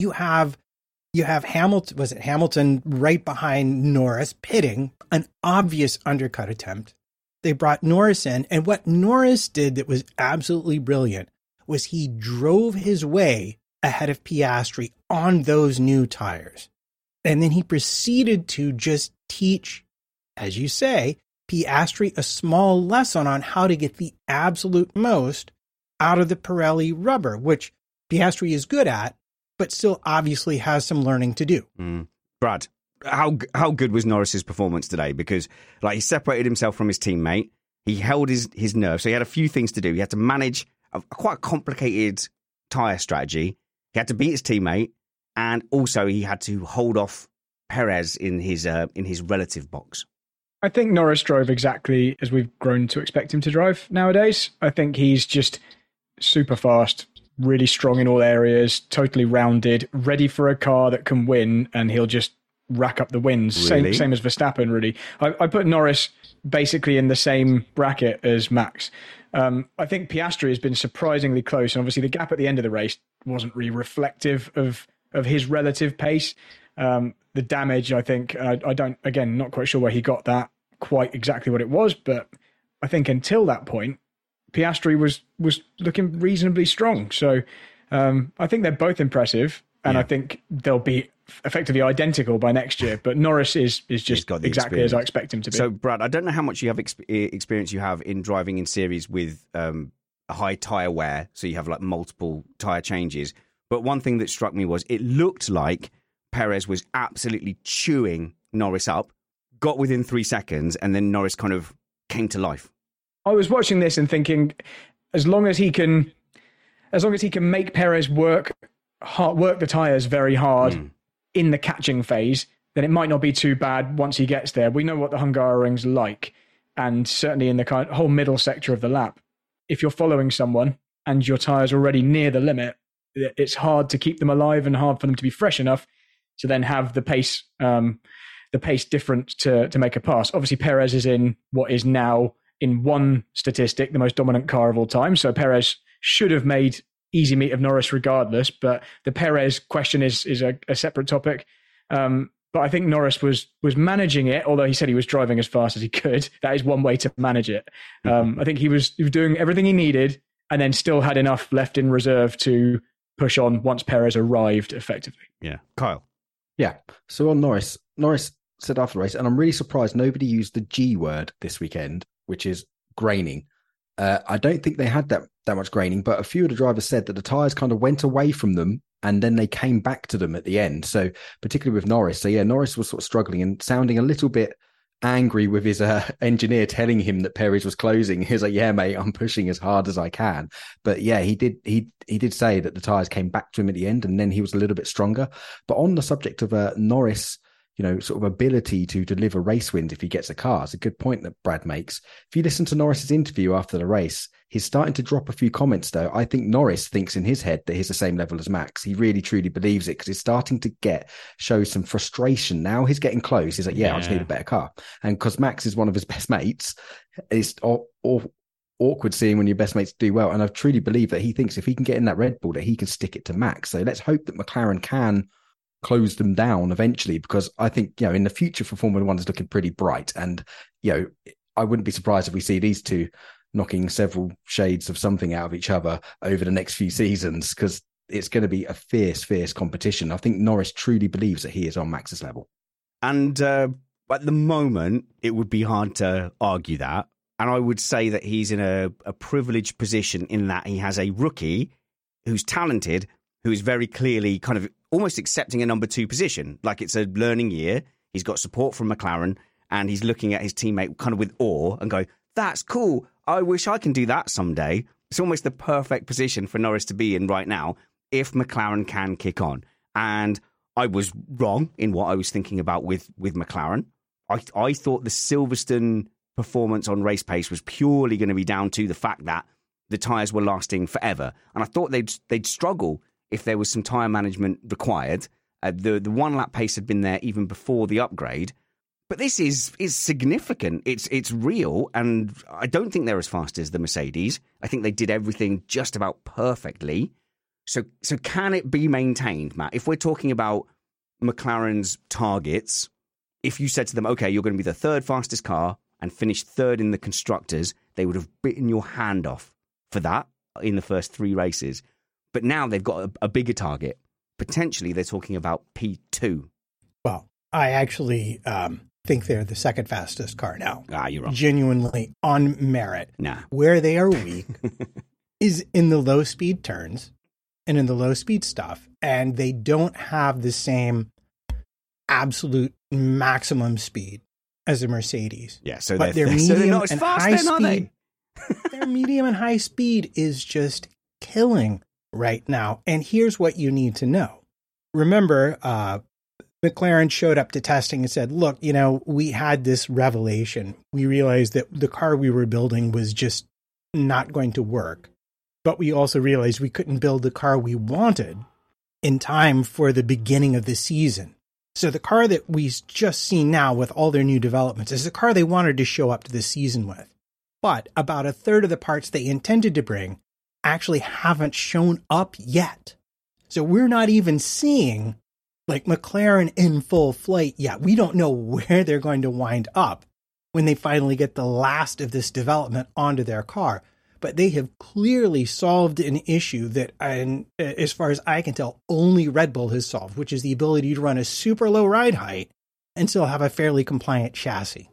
you have you have Hamilton was it Hamilton right behind Norris pitting an obvious undercut attempt. They brought Norris in, and what Norris did that was absolutely brilliant was he drove his way ahead of Piastri on those new tires. And then he proceeded to just teach, as you say, Piastri a small lesson on how to get the absolute most out of the Pirelli rubber, which Piastri is good at, but still obviously has some learning to do. Mm. Brad, how how good was Norris's performance today? Because like he separated himself from his teammate, he held his his nerve, so he had a few things to do. He had to manage a, a quite complicated tire strategy. He had to beat his teammate, and also he had to hold off Perez in his uh, in his relative box. I think Norris drove exactly as we've grown to expect him to drive nowadays. I think he's just super fast, really strong in all areas, totally rounded, ready for a car that can win, and he'll just rack up the wins. Really? Same, same as Verstappen, really. I, I, put Norris basically in the same bracket as Max. Um, I think Piastri has been surprisingly close, and obviously the gap at the end of the race wasn't really reflective of of his relative pace. Um, the damage, I think, I, I don't, again, not quite sure where he got that quite exactly what it was, but I think until that point, Piastri was was looking reasonably strong. So um, I think they're both impressive, and yeah. I think they'll be effectively identical by next year. But Norris is is just exactly experience. as I expect him to be. So, Brad, I don't know how much you have exp- experience you have in driving in series with um, high tire wear, so you have like multiple tire changes. But one thing that struck me was it looked like Perez was absolutely chewing Norris up, got within three seconds, and then Norris kind of came to life. I was watching this and thinking, as long as he can, as long as he can make Perez work hard, work the tires very hard mm. in the catching phase, then it might not be too bad once he gets there. We know what the Hungaroring's like, and certainly in the kind whole middle sector of the lap. If you're following someone and your tires are already near the limit, it's hard to keep them alive and hard for them to be fresh enough to then have the pace um, the pace different to to make a pass. Obviously, Perez is in what is now in one statistic the most dominant car of all time. So Perez should have made easy meat of Norris regardless. But the Perez question is is a, a separate topic. Um, but I think Norris was was managing it, although he said he was driving as fast as he could. That is one way to manage it. Um, I think he was, he was doing everything he needed, and then still had enough left in reserve to push on once Perez arrived effectively. Yeah, Kyle. Yeah. So on Norris, Norris said after the race, and I'm really surprised nobody used the G word this weekend, which is graining. Uh, I don't think they had that that much graining, but a few of the drivers said that the tires kind of went away from them and then they came back to them at the end. So particularly with Norris, so yeah, Norris was sort of struggling and sounding a little bit angry with his uh, engineer telling him that Perez was closing. He was like, "Yeah, mate, I'm pushing as hard as I can." But yeah, he did he he did say that the tires came back to him at the end, and then he was a little bit stronger. But on the subject of uh, Norris you know, sort of ability to deliver race wins if he gets a car. It's a good point that Brad makes. If you listen to Norris's interview after the race, he's starting to drop a few comments though. I think Norris thinks in his head that he's the same level as Max. He really truly believes it because he's starting to get show some frustration. Now he's getting close. He's like, yeah, yeah. I just need a better car. And because Max is one of his best mates, it's all, all awkward seeing when your best mates do well. And I truly believe that he thinks if he can get in that Red Bull, that he can stick it to Max. So let's hope that McLaren can close them down eventually because I think, you know, in the future for Formula One is looking pretty bright. And, you know, I wouldn't be surprised if we see these two knocking several shades of something out of each other over the next few seasons because it's going to be a fierce, fierce competition. I think Norris truly believes that he is on Max's level. And uh, at the moment, it would be hard to argue that. And I would say that he's in a, a privileged position in that he has a rookie who's talented, who is very clearly kind of almost accepting a number two position. Like it's a learning year. He's got support from McLaren and he's looking at his teammate kind of with awe and going, that's cool. I wish I can do that someday. It's almost the perfect position for Norris to be in right now if McLaren can kick on. And I was wrong in what I was thinking about with, with McLaren. I, I thought the Silverstone performance on race pace was purely going to be down to the fact that the tyres were lasting forever. And I thought they'd, they'd struggle if there was some tyre management required. Uh, the the one lap pace had been there even before the upgrade, but this is is significant. It's it's real, and I don't think they're as fast as the Mercedes. I think they did everything just about perfectly. So so can it be maintained, Matt? If we're talking about McLaren's targets, if you said to them, "Okay, you're going to be the third fastest car and finish third in the constructors," they would have bitten your hand off for that in the first three races. But now they've got a, a bigger target. Potentially, they're talking about P2. Well, I actually um, think they're the second fastest car now. Ah, you're wrong. Genuinely on merit. Nah. Where they are weak is in the low speed turns and in the low speed stuff. And they don't have the same absolute maximum speed as a Mercedes. Yeah, so but they're, their so medium they're not as and fast high then, are speed, they? their medium and high speed is just killing right now. And here's what you need to know. Remember, uh, McLaren showed up to testing and said, Look, you know, we had this revelation. We realized that the car we were building was just not going to work. But we also realized we couldn't build the car we wanted in time for the beginning of the season. So the car that we just seen now with all their new developments is the car they wanted to show up to the season with. But about a third of the parts they intended to bring actually haven't shown up yet. So we're not even seeing like McLaren in full flight yet. We don't know where they're going to wind up when they finally get the last of this development onto their car. But they have clearly solved an issue that, and uh, as far as I can tell, only Red Bull has solved, which is the ability to run a super low ride height and still have a fairly compliant chassis.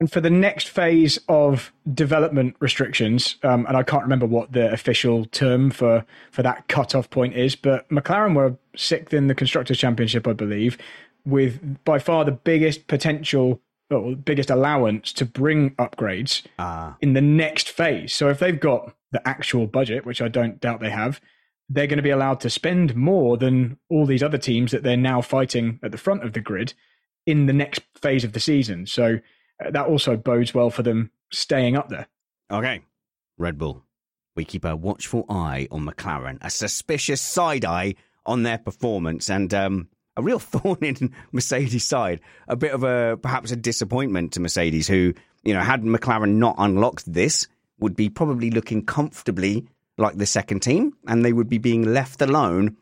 And for the next phase of development restrictions, um, and I can't remember what the official term for, for that cutoff point is, but McLaren were sixth in the Constructors' Championship, I believe, with by far the biggest potential or biggest allowance to bring upgrades Ah. in the next phase. So if they've got the actual budget, which I don't doubt they have, they're going to be allowed to spend more than all these other teams that they're now fighting at the front of the grid in the next phase of the season. So that also bodes well for them staying up there. Okay. Red Bull. We keep a watchful eye on McLaren, a suspicious side eye on their performance, and um, a real thorn in Mercedes' side. A bit of a perhaps a disappointment to Mercedes, who, you know, had McLaren not unlocked this, would be probably looking comfortably like the second team, and they would be being left alone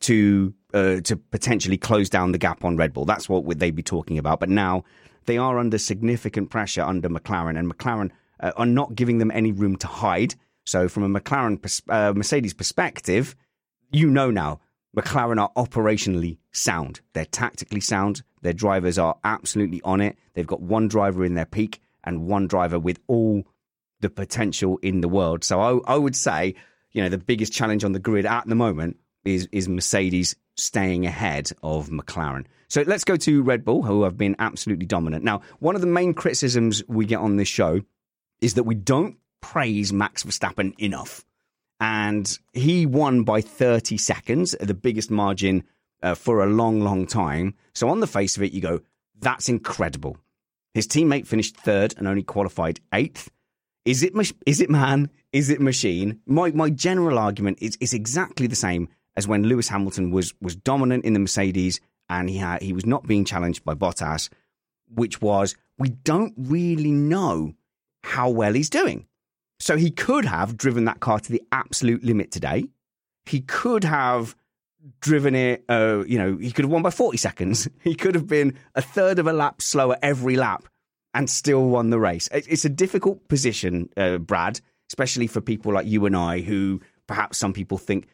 to uh, to potentially close down the gap on Red Bull. That's what would they be talking about. But now they are under significant pressure under McLaren, and McLaren uh, are not giving them any room to hide. So, from a McLaren pers- uh, Mercedes perspective, you know now McLaren are operationally sound. They're tactically sound. Their drivers are absolutely on it. They've got one driver in their peak and one driver with all the potential in the world. So I, I would say, you know, the biggest challenge on the grid at the moment is is Mercedes staying ahead of McLaren. So let's go to Red Bull, who have been absolutely dominant. Now, one of the main criticisms we get on this show is that we don't praise Max Verstappen enough. And he won by 30 seconds, the biggest margin uh, for a long, long time. So on the face of it, you go, that's incredible. His teammate finished third and only qualified eighth. Is it is it man? Is it machine? My my general argument is is exactly the same as when Lewis Hamilton was was dominant in the Mercedes and he had he was not being challenged by Bottas, which was we don't really know how well he's doing. So he could have driven that car to the absolute limit today. He could have driven it, uh, you know, he could have won by 40 seconds. He could have been a third of a lap slower every lap and still won the race. It's a difficult position, uh, Brad, especially for people like you and I, who perhaps some people think,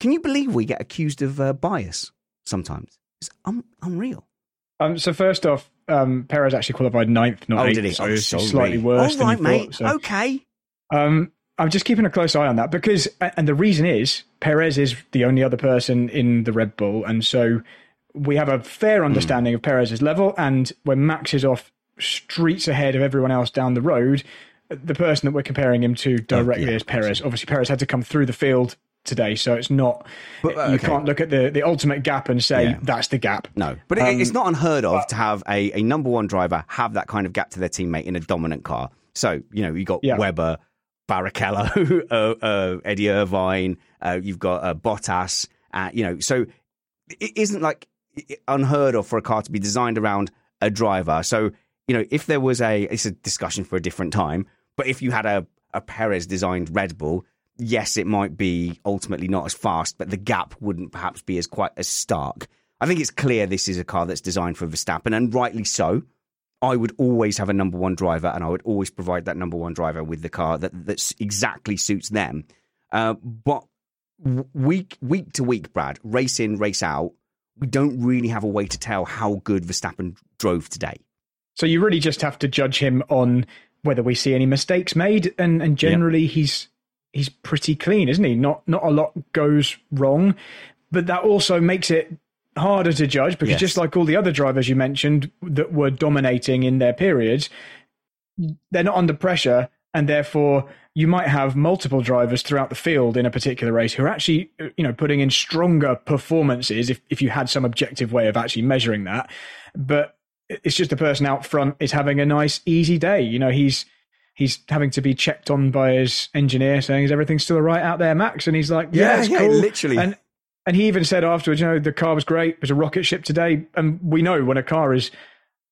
can you believe we get accused of uh, bias sometimes? It's un- unreal. Um, so first off, um, Perez actually qualified ninth, not oh, eighth, did he? so oh, it's sorry. slightly worse. All right, than mate. Thought, so. Okay. Um, I'm just keeping a close eye on that because, and the reason is Perez is the only other person in the Red Bull, and so we have a fair Hmm. understanding mm. of Perez's level. And when Max is off streets ahead of everyone else down the road, the person that we're comparing him to directly Oh, yeah, is Perez. Obviously, Perez had to come through the field today, so it's not. But, uh, you okay. can't look at the the ultimate gap and say Yeah. that's the gap. No, but Um, it, it's not unheard of to have a, a number one driver have that kind of gap to their teammate in a dominant car. So, you know, you got Yeah. Webber, Barrichello, uh, uh, Eddie Irvine, uh, you've got uh, Bottas, uh, you know, so it isn't like unheard of for a car to be designed around a driver. So, you know, if there was a, it's a discussion for a different time, but if you had a, a Perez designed Red Bull, yes, it might be ultimately not as fast, but the gap wouldn't perhaps be as quite as stark. I think it's clear this is a car that's designed for Verstappen, and rightly so. I would always have a number one driver, and I would always provide that number one driver with the car that that exactly suits them. Uh, but week week to week, Brad, race in, race out, we don't really have a way to tell how good Verstappen drove today. So you really just have to judge him on whether we see any mistakes made, and and generally he's he's pretty clean, isn't he? Not not a lot goes wrong, but that also makes it harder to judge because Yes. just like all the other drivers you mentioned that were dominating in their periods, they're not under pressure, and therefore you might have multiple drivers throughout the field in a particular race who are actually you know putting in stronger performances if if you had some objective way of actually measuring that, but it's just the person out front is having a nice easy day. You know he's he's having to be checked on by his engineer saying is everything still all right out there max and he's like yeah, Yeah, it's yeah, cool. literally. and and he even said afterwards you know the car was great it was a rocket ship today and we know when a car is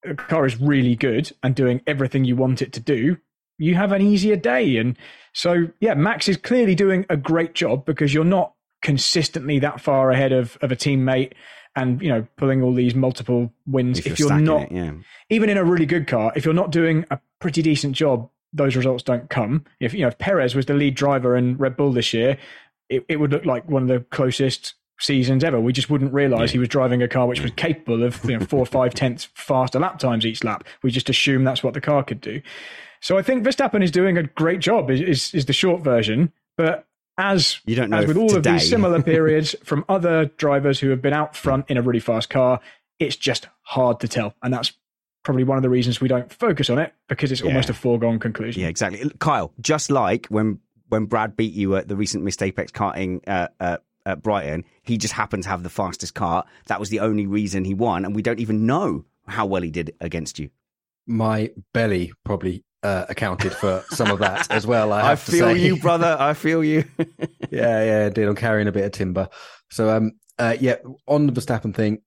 a car is really good and doing everything you want it to do you have an easier day and so yeah max is clearly doing a great job because you're not consistently that far ahead of of a teammate and you know pulling all these multiple wins If if, you're you're, not it, yeah. even in a really good car, if you're not doing a pretty decent job, those results don't come. If you know if Perez was the lead driver in Red Bull this year, it, it would look like one of the closest seasons ever. We just wouldn't realize he was driving a car which was capable of you know four or five tenths faster lap times each lap. We just assume that's what the car could do. So I think Verstappen is doing a great job. Is is, is the short version, but as You don't know as with all today- of these similar periods from other drivers who have been out front in a really fast car, it's just hard to tell, and that's probably one of the reasons we don't focus on it because it's almost a foregone conclusion. Yeah, exactly. Kyle, just like when when Brad beat you at the recent Missed Apex karting uh, uh, at Brighton, he just happened to have the fastest car. That was the only reason he won, and we don't even know how well he did against you. My belly probably uh, accounted for some of that as well. I, I, have to feel say. you, brother. I feel you. yeah, yeah, dude. I'm carrying a bit of timber. So, um, uh, yeah, on the Verstappen thing,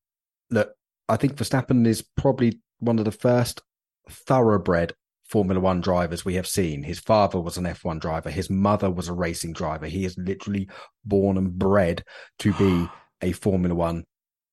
look, I think Verstappen is probably one of the first thoroughbred Formula One drivers we have seen. His father was an F1 driver. His mother was a racing driver. He is literally born and bred to be a Formula One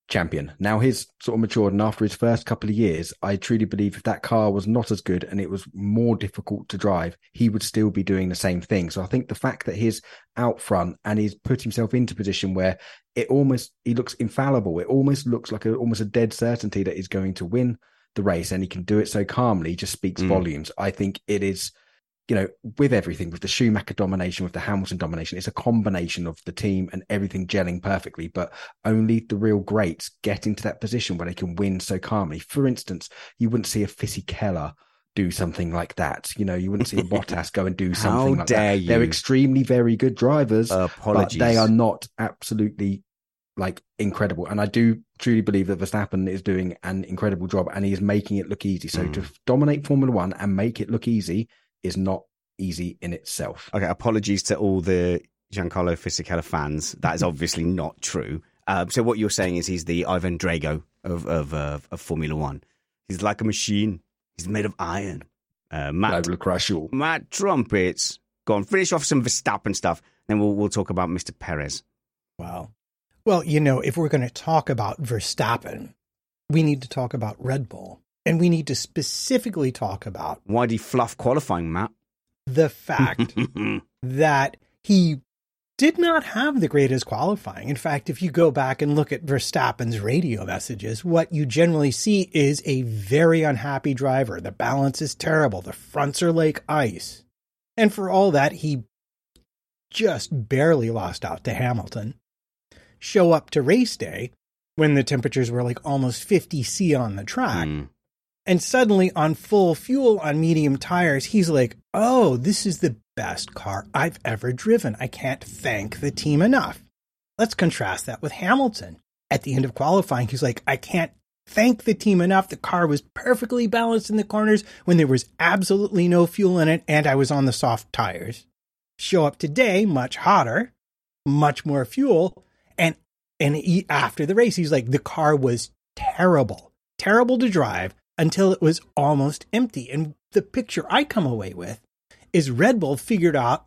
champion. Now he's sort of matured, and after his first couple of years, I truly believe if that car was not as good and it was more difficult to drive, he would still be doing the same thing. So I think the fact that he's out front and he's put himself into a position where it almost he looks infallible. It almost looks like a, almost a dead certainty that he's going to win the race, and he can do it so calmly. Just speaks Mm. volumes. I think it is you know, with everything, with the Schumacher domination, with the Hamilton domination, it's a combination of the team and everything gelling perfectly. But only the real greats get into that position where they can win so calmly. For instance, you wouldn't see a Fisichella do something like that. You know, you wouldn't see a Bottas go and do something How like dare that. you. They're extremely very good drivers, Apologies. but they are not absolutely like incredible. And I do truly believe that Verstappen is doing an incredible job and he is making it look easy. So Mm. to dominate Formula One and make it look easy is not easy in itself. Okay, apologies to all the Giancarlo Fisichella fans. That is obviously not true. Uh, so what you're saying is he's the Ivan Drago of of, uh, of Formula One. He's like a machine. He's made of iron. Uh, I Matt, will crush you. Matt Trumpets. Go on, finish off some Verstappen stuff. Then we'll we'll talk about Mr. Perez. Wow. Well, you know, if we're going to talk about Verstappen, we need to talk about Red Bull. And we need to specifically talk about Why do you fluff qualifying, Matt? the fact that he did not have the greatest qualifying. In fact, if you go back and look at Verstappen's radio messages, what you generally see is a very unhappy driver. The balance is terrible. The fronts are like ice. And for all that, he just barely lost out to Hamilton. Show up to race day when the temperatures were like almost 50 C on the track. Mm. And suddenly, on full fuel on medium tires, he's like, oh, this is the best car I've ever driven. I can't thank the team enough. Let's contrast that with Hamilton. At the end of qualifying, he's like, I can't thank the team enough. The car was perfectly balanced in the corners when there was absolutely no fuel in it, and I was on the soft tires. Show up today, much hotter, much more fuel, and and he, after the race, he's like, the car was terrible, terrible to drive until it was almost empty. And the picture I come away with is Red Bull figured out,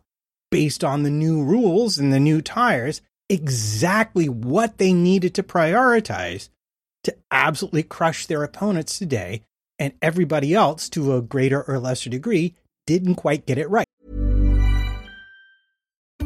based on the new rules and the new tires, exactly what they needed to prioritize to absolutely crush their opponents today. And everybody else, to a greater or lesser degree, didn't quite get it right.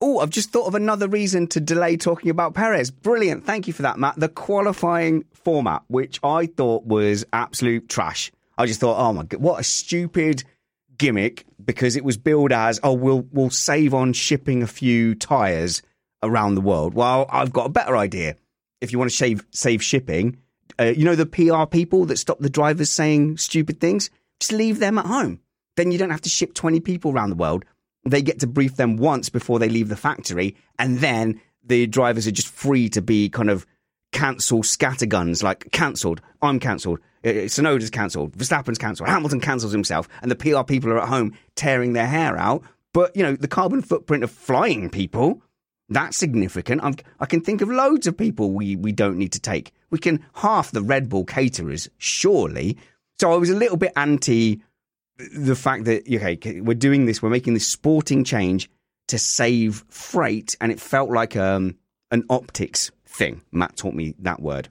Oh, I've just thought of another reason to delay talking about Perez. Brilliant. Thank you for that, Matt. The qualifying format, which I thought was absolute trash. I just thought, oh my God, what a stupid gimmick because it was billed as, oh, we'll, we'll save on shipping a few tyres around the world. Well, I've got a better idea. If you want to save, save shipping, uh, you know, the PR people that stop the drivers saying stupid things, just leave them at home. Then you don't have to ship 20 people around the world they get to brief them once before they leave the factory, and then the drivers are just free to be kind of cancel scatterguns, like cancelled. I'm cancelled. Uh, uh, Tsunoda's cancelled. Verstappen's cancelled. Hamilton cancels himself, and the PR people are at home tearing their hair out. But you know, the carbon footprint of flying people. That's significant. I'm, I can think of loads of people we, we don't need to take. We can half the Red Bull caterers, surely. So I was a little bit anti the fact that okay, we're doing this, we're making this sporting change to save freight, and it felt like um, an optics thing. Matt taught me that word,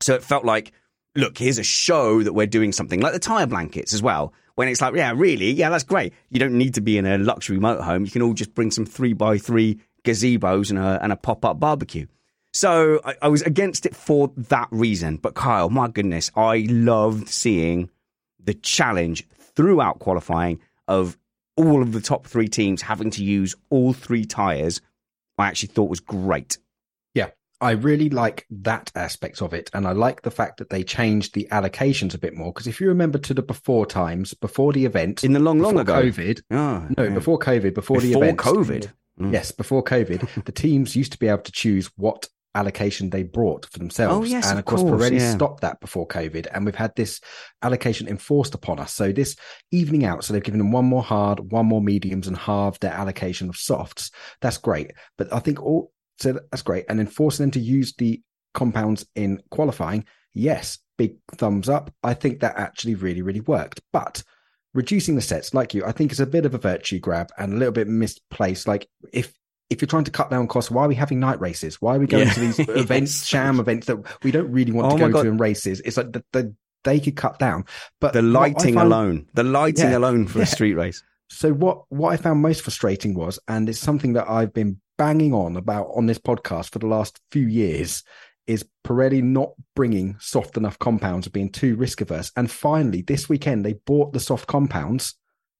so it felt like look, here's a show that we're doing something like the tire blankets as well. When it's like, yeah, really, yeah, that's great. You don't need to be in a luxury motorhome. You can all just bring some three by three gazebos and a, and a pop up barbecue. So I, I was against it for that reason. But Kyle, my goodness, I loved seeing the challenge throughout qualifying of all of the top three teams having to use all three tires. I actually thought was great. Yeah, I really like that aspect of it. And I like the fact that they changed the allocations a bit more. Because if you remember to the before times, before the event, in the long, long ago, COVID, oh, no, yeah. before COVID, before, before the event, COVID. Yes, before COVID, the teams used to be able to choose what allocation they brought for themselves. Oh, yes, and of course, course, Pirelli yeah. stopped that before COVID, and we've had this allocation enforced upon us. So this evening out, so they've given them one more hard, one more mediums, and halved their allocation of softs. That's great, but I think all so that's great, and enforcing them to use the compounds in qualifying, yes, big thumbs up. I think that actually really, really worked, but. Reducing the sets, like you, I think is a bit of a virtue grab and a little bit misplaced. Like if if you're trying to cut down costs, why are we having night races? Why are we going Yeah. to these events, sham events that we don't really want Oh to go to in races? It's like the, the, they could cut down, but The lighting found- alone, the lighting Yeah, alone for yeah. a street race. So what what I found most frustrating was, and it's something that I've been banging on about on this podcast for the last few years, is Pirelli not bringing soft enough compounds being too risk averse. And finally, this weekend they bought the soft compounds.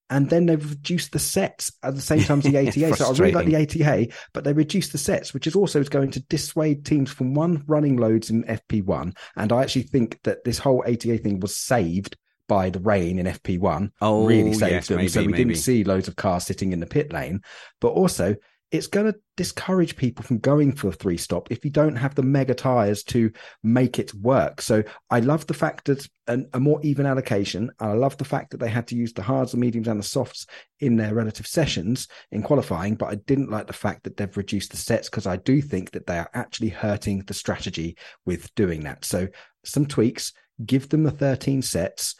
And then they've reduced the sets at the same time as the ATA. so I really like the ATA, but they reduced the sets, which is also going to dissuade teams from one running loads in FP1. And I actually think that this whole ATA thing was saved by the rain in FP1. Oh, really saved yes, them. so we maybe. didn't see loads of cars sitting in the pit lane. But also, it's going to discourage people from going for a three stop if you don't have the mega tires to make it work. So I love the fact that an, a more even allocation. And I love the fact that they had to use the hards, the mediums, and the softs in their relative sessions in qualifying. But I didn't like the fact that they've reduced the sets because I do think that they are actually hurting the strategy with doing that. So some tweaks, give them the 13 sets,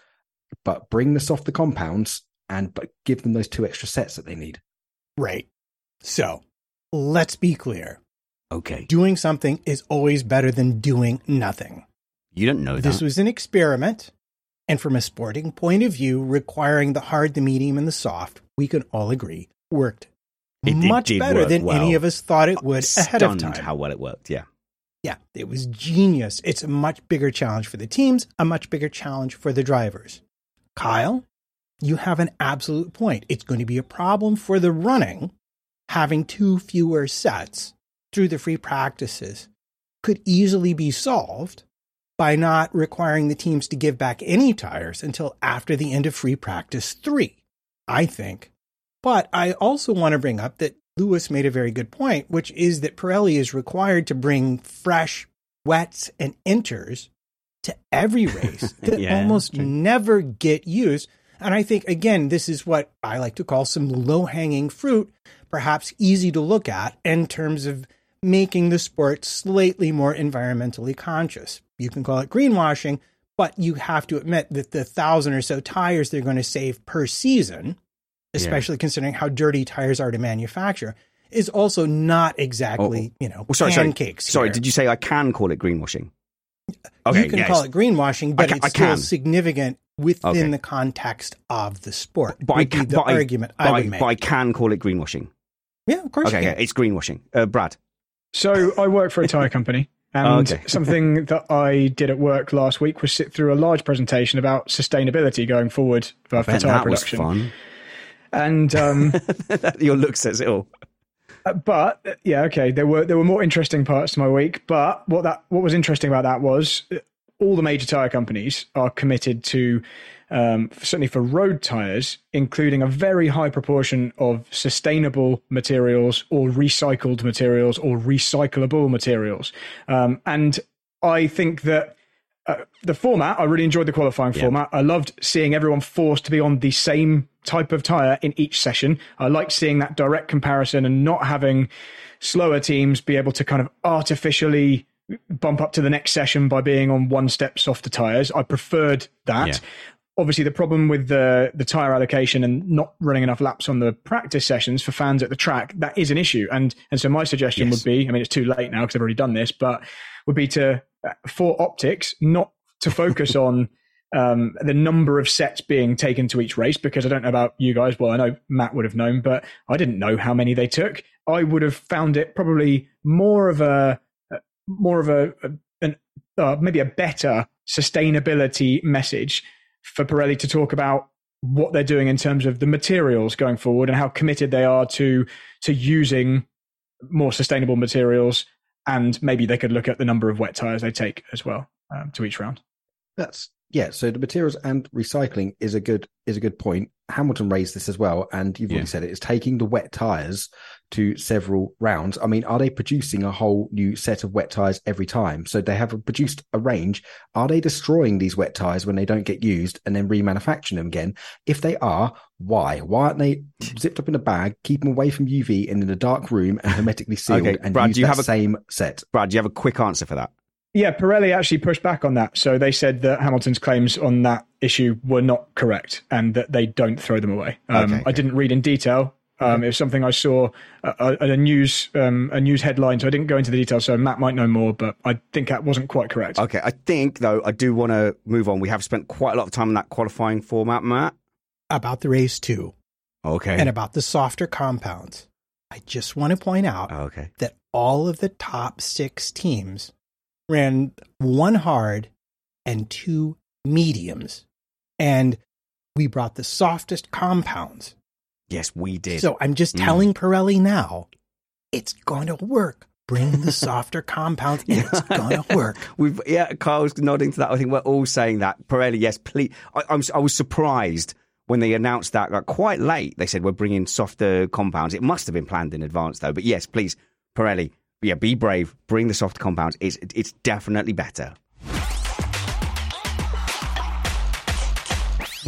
but bring the softer compounds and but give them those two extra sets that they need. Right. So let's be clear. Okay. Doing something is always better than doing nothing. You don't know that. This was an experiment. And from a sporting point of view, requiring the hard, the medium, and the soft, we can all agree worked It- it much did better than any of us thought it would ahead of Stunned time. how well it worked. Yeah. Yeah, it was genius. It's a much bigger challenge for the teams, a much bigger challenge for the drivers. Kyle, you have an absolute point. It's going to be a problem for the running having two fewer sets through the free practices could easily be solved by not requiring the teams to give back any tires until after the end of free practice 3, I think. But I also want to bring up that Lewis made a very good point, which is that Pirelli is required to bring fresh wets and inters to every race that Yeah, almost never get used. And I think, again, this is what I like to call some low hanging fruit, perhaps easy to look at in terms of making the sport slightly more environmentally conscious. You can call it greenwashing, but you have to admit that the thousand or so tires they're going to save per season, especially considering how dirty tires are to manufacture, is also not exactly, oh, oh. you know, Oh, sorry, sorry. pancakes. Sorry, here. did you say I can call it greenwashing? you can call it greenwashing, but ca- it's still significant within Okay. the context of the sport. But I can, the but argument I, I, would make. but I can call it greenwashing. Yeah, of course. Okay, you can. it's greenwashing. Uh, Brad. So I work for a tire company, and Oh, okay. something that I did at work last week was sit through a large presentation about sustainability going forward for, for tire that was production. fun. And um, Your look says it all. Uh, but yeah, okay, there were there were more interesting parts to my week. But what that what was interesting about that was uh, all the major tire companies are committed to um, certainly for road tires, including a very high proportion of sustainable materials or recycled materials or recyclable materials. Um, and I think that uh, the format, I really enjoyed the qualifying format. I loved seeing everyone forced to be on the same type of tyre in each session. I liked seeing that direct comparison and not having slower teams be able to kind of artificially bump up to the next session by being on one step softer tyres. I preferred that. Yeah. Obviously, the problem with the the tire allocation and not running enough laps on the practice sessions for fans at the track that is an issue. And and so my suggestion Yes. would be, I mean, it's too late now because I've already done this, but would be to uh, for optics not to focus on um, the number of sets being taken to each race because I don't know about you guys. Well, I know Matt would have known, but I didn't know how many they took. I would have found it probably more of a more of a, a an, uh, maybe a better sustainability message for Pirelli to talk about what they're doing in terms of the materials going forward and how committed they are to to using more sustainable materials. And maybe they could look at the number of wet tires they take as well um, to each round. That's yeah, so the materials and recycling is a good is a good point. Hamilton raised this as well, and you've Yeah. already said it. It's taking the wet tires to several rounds. I mean, are they producing a whole new set of wet tires every time? So they have produced a range. Are they destroying these wet tires when they don't get used and then remanufacturing them again? If they are, why? Why aren't they hmm. zipped up in a bag, keep them away from UV and in a dark room and hermetically sealed Okay, and Brad, use do you have a- same set? Brad, do you have a quick answer for that? Yeah, Pirelli actually pushed back on that. So they said that Hamilton's claims on that issue were not correct and that they don't throw them away. Um, Okay, I didn't read in detail. Um, It was something I saw uh, at a news um, a news headline, so I didn't go into the details. So Matt might know more, but I think that wasn't quite correct. Okay, I think though I do want to move on. We have spent quite a lot of time on that qualifying format, Matt. About the race too, Okay. and about the softer compounds. I just want to point out okay. that all of the top six teams ran one hard and two mediums. And we brought the softest compounds. Yes, we did. So I'm just Mm. telling Pirelli now, it's going to work. Bring the softer compounds and it's going to work. We've yeah, Kyle's nodding to that. I think we're all saying that. Pirelli, yes, please. I, I'm I was surprised when they announced that like, quite late. They said we're bringing softer compounds. It must have been planned in advance though. But yes, please, Pirelli, yeah, be brave. Bring the soft compounds. It's it's definitely better.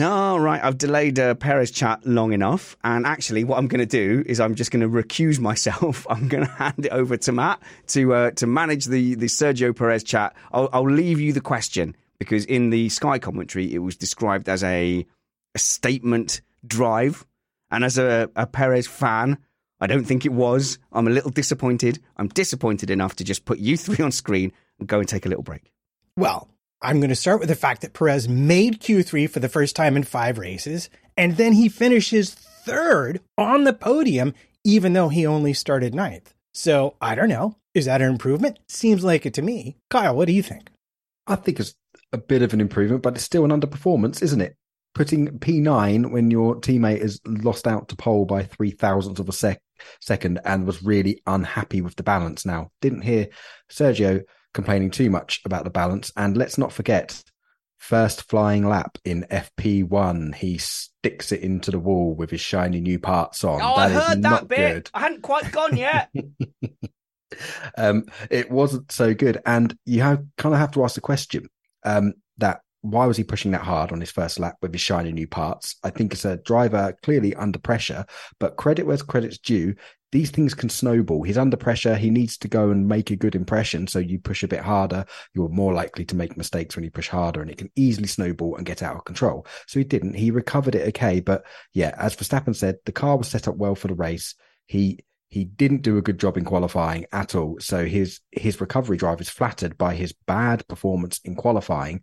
All right, I've delayed uh, Perez chat long enough, and actually, what I'm going to do is I'm just going to recuse myself. I'm going to hand it over to Matt to uh, to manage the the Sergio Perez chat. I'll, I'll leave you the question because in the Sky commentary, it was described as a, a statement drive, and as a, a Perez fan, I don't think it was. I'm a little disappointed. I'm disappointed enough to just put you three on screen and go and take a little break. Well, I'm going to start with the fact that Perez made Q3 for the first time in five races, and then he finishes third on the podium, even though he only started ninth. So I don't know. Is that an improvement? Seems like it to me. Kyle, what do you think? I think it's a bit of an improvement, but it's still an underperformance, isn't it? Putting P9 when your teammate is lost out to pole by three thousandths of a sec- second and was really unhappy with the balance. Now, didn't hear Sergio complaining too much about the balance. And let's not forget, first flying lap in FP1, he sticks it into the wall with his shiny new parts on. is not good. I hadn't quite gone yet. um, it wasn't so good. And you have kind of have to ask the question um, that why was he pushing that hard on his first lap with his shiny new parts? I think it's a driver clearly under pressure, but credit where credit's due. These things can snowball. He's under pressure. He needs to go and make a good impression. So you push a bit harder. You're more likely to make mistakes when you push harder and it can easily snowball and get out of control. So he didn't. He recovered it okay. But yeah, as Verstappen said, the car was set up well for the race. He he didn't do a good job in qualifying at all. So his his recovery drive is flattered by his bad performance in qualifying,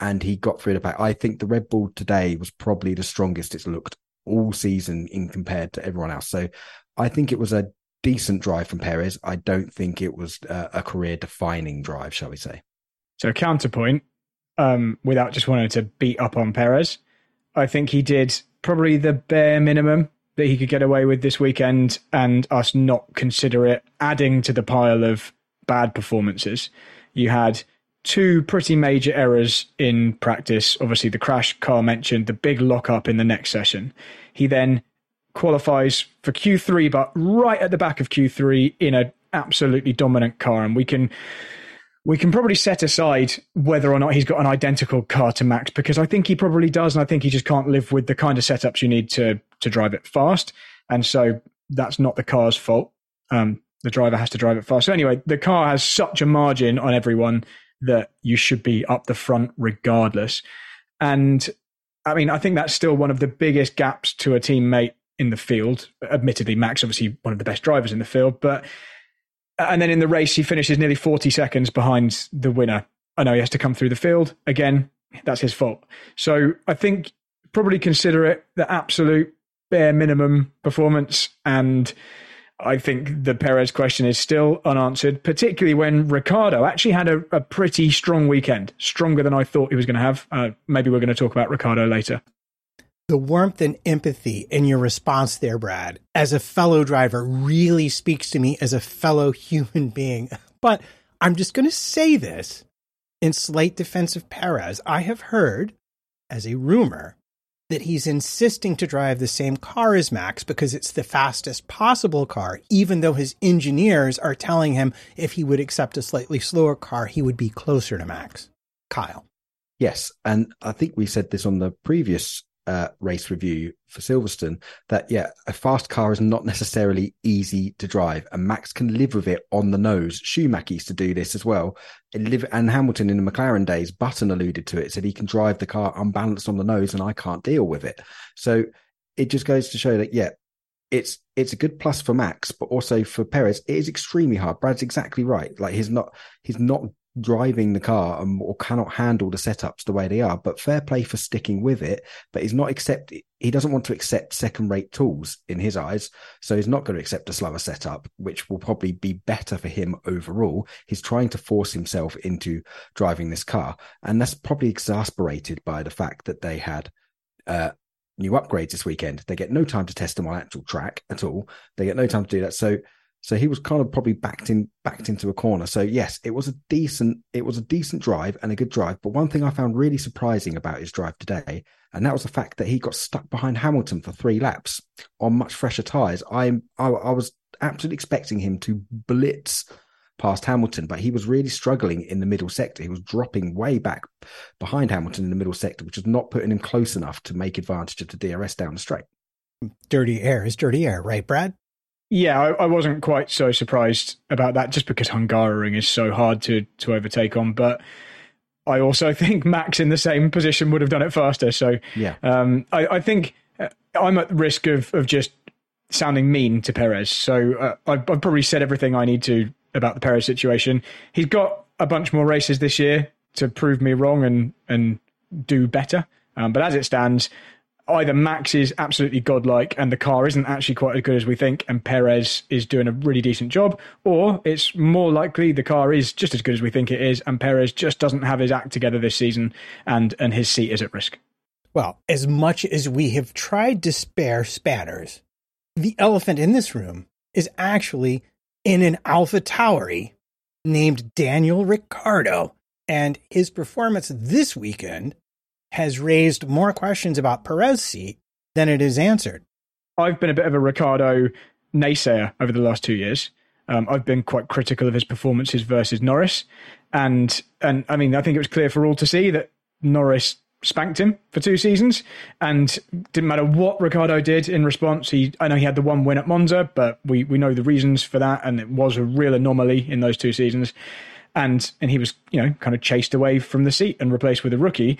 and he got through the pack. I think the Red Bull today was probably the strongest it's looked all season in compared to everyone else. So I think it was a decent drive from Perez. I don't think it was uh, a career defining drive, shall we say? So counterpoint, um, without just wanting to beat up on Perez, I think he did probably the bare minimum that he could get away with this weekend, and us not consider it adding to the pile of bad performances. You had two pretty major errors in practice. Obviously, the crash Kyle mentioned, the big lockup in the next session. He then qualifies for Q3, but right at the back of Q3 in an absolutely dominant car, and we can we can probably set aside whether or not he's got an identical car to Max because I think he probably does, and I think he just can't live with the kind of setups you need to to drive it fast, and so that's not the car's fault. Um, the driver has to drive it fast. So anyway, the car has such a margin on everyone that you should be up the front regardless. And I mean, I think that's still one of the biggest gaps to a teammate in the field. Admittedly, Max obviously one of the best drivers in the field, but and then in the race he finishes nearly 40 seconds behind the winner I know he has to come through the field. Again, that's his fault. So I think probably consider it the absolute bare minimum performance. And I think the Perez question is still unanswered, particularly when Ricciardo actually had a, a pretty strong weekend, stronger than I thought he was going to have. Uh, maybe we're going to talk about Ricciardo later. The warmth and empathy in your response there, Brad, as a fellow driver, really speaks to me as a fellow human being. But I'm just going to say this in slight defense of Perez. I have heard, as a rumor, that he's insisting to drive the same car as Max because it's the fastest possible car, even though his engineers are telling him if he would accept a slightly slower car, he would be closer to Max. Kyle. Yes. And I think we said this on the previous uh, race review for Silverstone that yeah, a fast car is not necessarily easy to drive, and Max can live with it on the nose. Schumacher used to do this as well. And, live, and Hamilton in the McLaren days, Button alluded to it, said he can drive the car unbalanced on the nose, and I can't deal with it. So it just goes to show that yeah, it's it's a good plus for Max, but also for Perez, it is extremely hard. Brad's exactly right. Like he's not he's not driving the car and, or cannot handle the setups the way they are. But fair play for sticking with it. But he's not accept. He doesn't want to accept second rate tools in his eyes, so he's not going to accept a slower setup, which will probably be better for him overall. He's trying to force himself into driving this car, and that's probably exasperated by the fact that they had. Uh, new upgrades this weekend. They get no time to test them on actual track at all. They get no time to do that. So so he was kind of probably backed in backed into a corner. So yes, it was a decent it was a decent drive and a good drive. But one thing I found really surprising about his drive today, and that was the fact that he got stuck behind Hamilton for three laps on much fresher tyres. I, I I was absolutely expecting him to blitz past Hamilton, but he was really struggling in the middle sector. He was dropping way back behind Hamilton in the middle sector, which was not putting him close enough to make advantage of the DRS down the straight. Dirty air is dirty air, right, Brad? Yeah, I, I, wasn't quite so surprised about that just because Hungaroring is so hard to, to overtake on. But I also think Max in the same position would have done it faster. So yeah, um, I, I, think uh, I'm at risk of, of just sounding mean to Perez. So uh, I've, I've probably said everything I need to about the Perez situation. He's got a bunch more races this year to prove me wrong and, and do better. Um, but as it stands, either Max is absolutely godlike and the car isn't actually quite as good as we think, and Perez is doing a really decent job, or it's more likely the car is just as good as we think it is, and Perez just doesn't have his act together this season, and and his seat is at risk. Well, as much as we have tried to spare spanners, the elephant in this room is actually in an Alpha Tauri named Daniel Ricciardo, and his performance this weekend has raised more questions about Perez's seat than it has answered. I've been a bit of a Ricciardo naysayer over the last two years. Um, I've been quite critical of his performances versus Norris, and and I mean I think it was clear for all to see that Norris spanked him for two seasons, and didn't matter what Ricciardo did in response. He I know he had the one win at Monza, but we we know the reasons for that, and it was a real anomaly in those two seasons, and and he was you know kind of chased away from the seat and replaced with a rookie,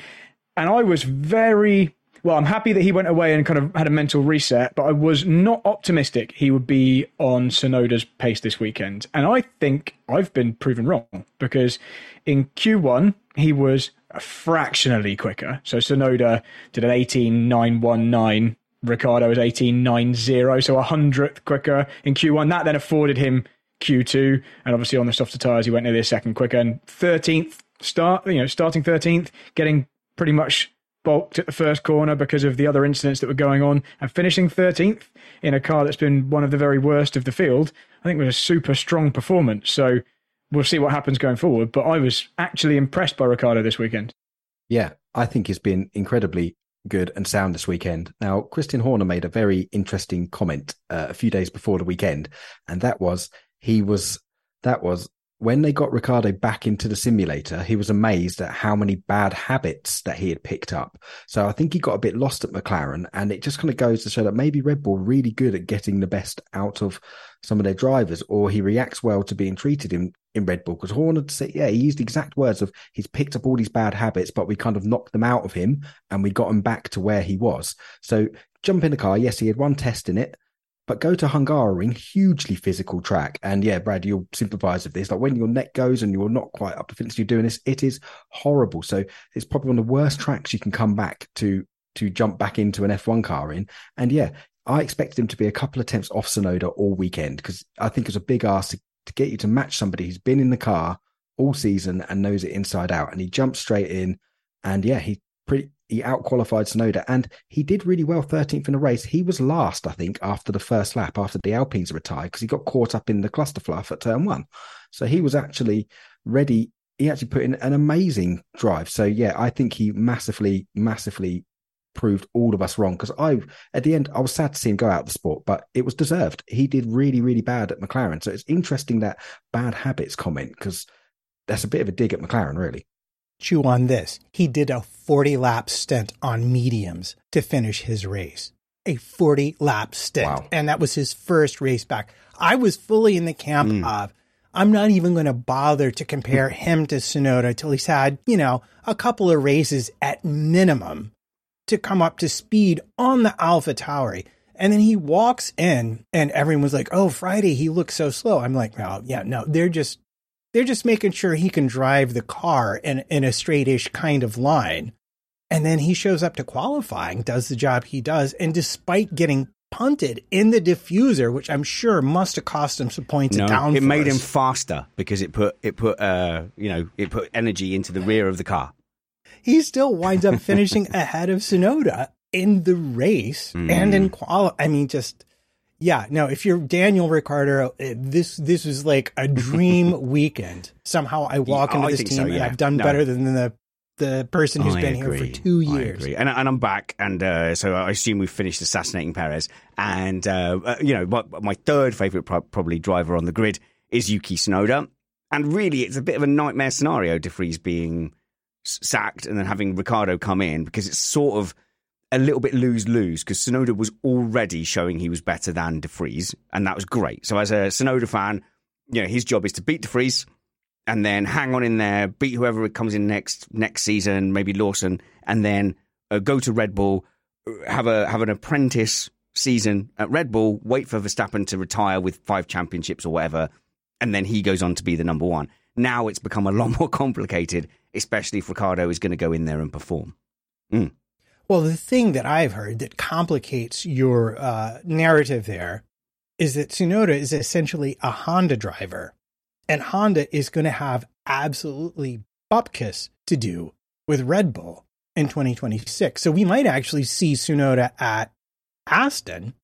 and I was very well, I'm happy that he went away and kind of had a mental reset, but I was not optimistic he would be on Tsunoda's pace this weekend. And I think I've been proven wrong because in Q1, he was fractionally quicker. So Tsunoda did an 18.919. Ricciardo was 18.90, so a hundredth quicker in Q1. That then afforded him Q2, and obviously on the softer tyres, he went nearly a second quicker. And 13th start, you know, starting 13th, getting pretty much balked at the first corner because of the other incidents that were going on and finishing 13th in a car that's been one of the very worst of the field, I think was a super strong performance. So we'll see what happens going forward. But I was actually impressed by Ricciardo this weekend. Yeah, I think he's been incredibly good and sound this weekend. Now, Christian Horner made a very interesting comment uh, a few days before the weekend, and that was he was that was when they got Ricciardo back into the simulator, he was amazed at how many bad habits that he had picked up. So I think he got a bit lost at McLaren, and it just kind of goes to show that maybe Red Bull really good at getting the best out of some of their drivers, or he reacts well to being treated in, in Red Bull. Because Horner said, yeah, he used exact words of he's picked up all these bad habits, but we kind of knocked them out of him and we got him back to where he was. So jump in the car. Yes, he had one test in it But go to Hungaroring, hugely physical track. And yeah, Brad, you'll sympathize with this. Like when your neck goes and you're not quite up to fitness, you're doing this, it is horrible. So it's probably one of the worst tracks you can come back to to jump back into an F1 car in. And yeah, I expected him to be a couple of attempts off Tsunoda all weekend because I think it's a big ask to, to get you to match somebody who's been in the car all season and knows it inside out. And he jumped straight in. And yeah, he pretty he outqualified Tsunoda and he did really well 13th in the race. He was last, I think, after the first lap, after the Alpines retired, because he got caught up in the cluster fluff at turn one. So he was actually ready. He actually put in an amazing drive. So yeah, I think he massively, massively proved all of us wrong because I, at the end, I was sad to see him go out of the sport, but it was deserved. He did really, really bad at McLaren. So it's interesting that bad habits comment because that's a bit of a dig at McLaren, really chew on this. He did a 40 lap stint on mediums to finish his race. A 40 lap stint. Wow. And that was his first race back. I was fully in the camp mm. of, I'm not even going to bother to compare him to Tsunoda till he's had, you know, a couple of races at minimum to come up to speed on the Alpha Tauri. And then he walks in and everyone's like, oh, Friday, he looks so slow. I'm like, well, yeah, no, they're just they're just making sure he can drive the car in, in a straightish kind of line. And then he shows up to qualifying, does the job he does. And despite getting punted in the diffuser, which I'm sure must have cost him some points no. It made him faster because it put it put uh you know it put energy into the rear of the car. He still winds up finishing ahead of Tsunoda in the race mm. and in qual. I mean, just yeah, no. If you're Daniel Ricciardo, eh, this this is like a dream weekend. Somehow I walk yeah, into this team so, yeah. and I've done no. better than the the person who's I been agree. here for two years. And, and I'm back, and uh, so I assume we've finished assassinating Perez. And uh, uh, you know, my, my third favorite pro- probably driver on the grid is Yuki Tsunoda. And really, it's a bit of a nightmare scenario. De Vries being sacked and then having Ricciardo come in because it's sort of a little bit lose lose because Tsunoda was already showing he was better than De Vries, and that was great. So as a Tsunoda fan, you know his job is to beat De Vries and then hang on in there, beat whoever comes in next next season, maybe Lawson, and then uh, go to Red Bull, have a have an apprentice season at Red Bull, wait for Verstappen to retire with five championships or whatever, and then he goes on to be the number one. Now it's become a lot more complicated, especially if Ricciardo is going to go in there and perform. Mm. Well, the thing that I've heard that complicates your uh, narrative there is that Tsunoda is essentially a Honda driver, and Honda is going to have absolutely bupkis to do with Red Bull in 2026. So we might actually see Tsunoda at Aston,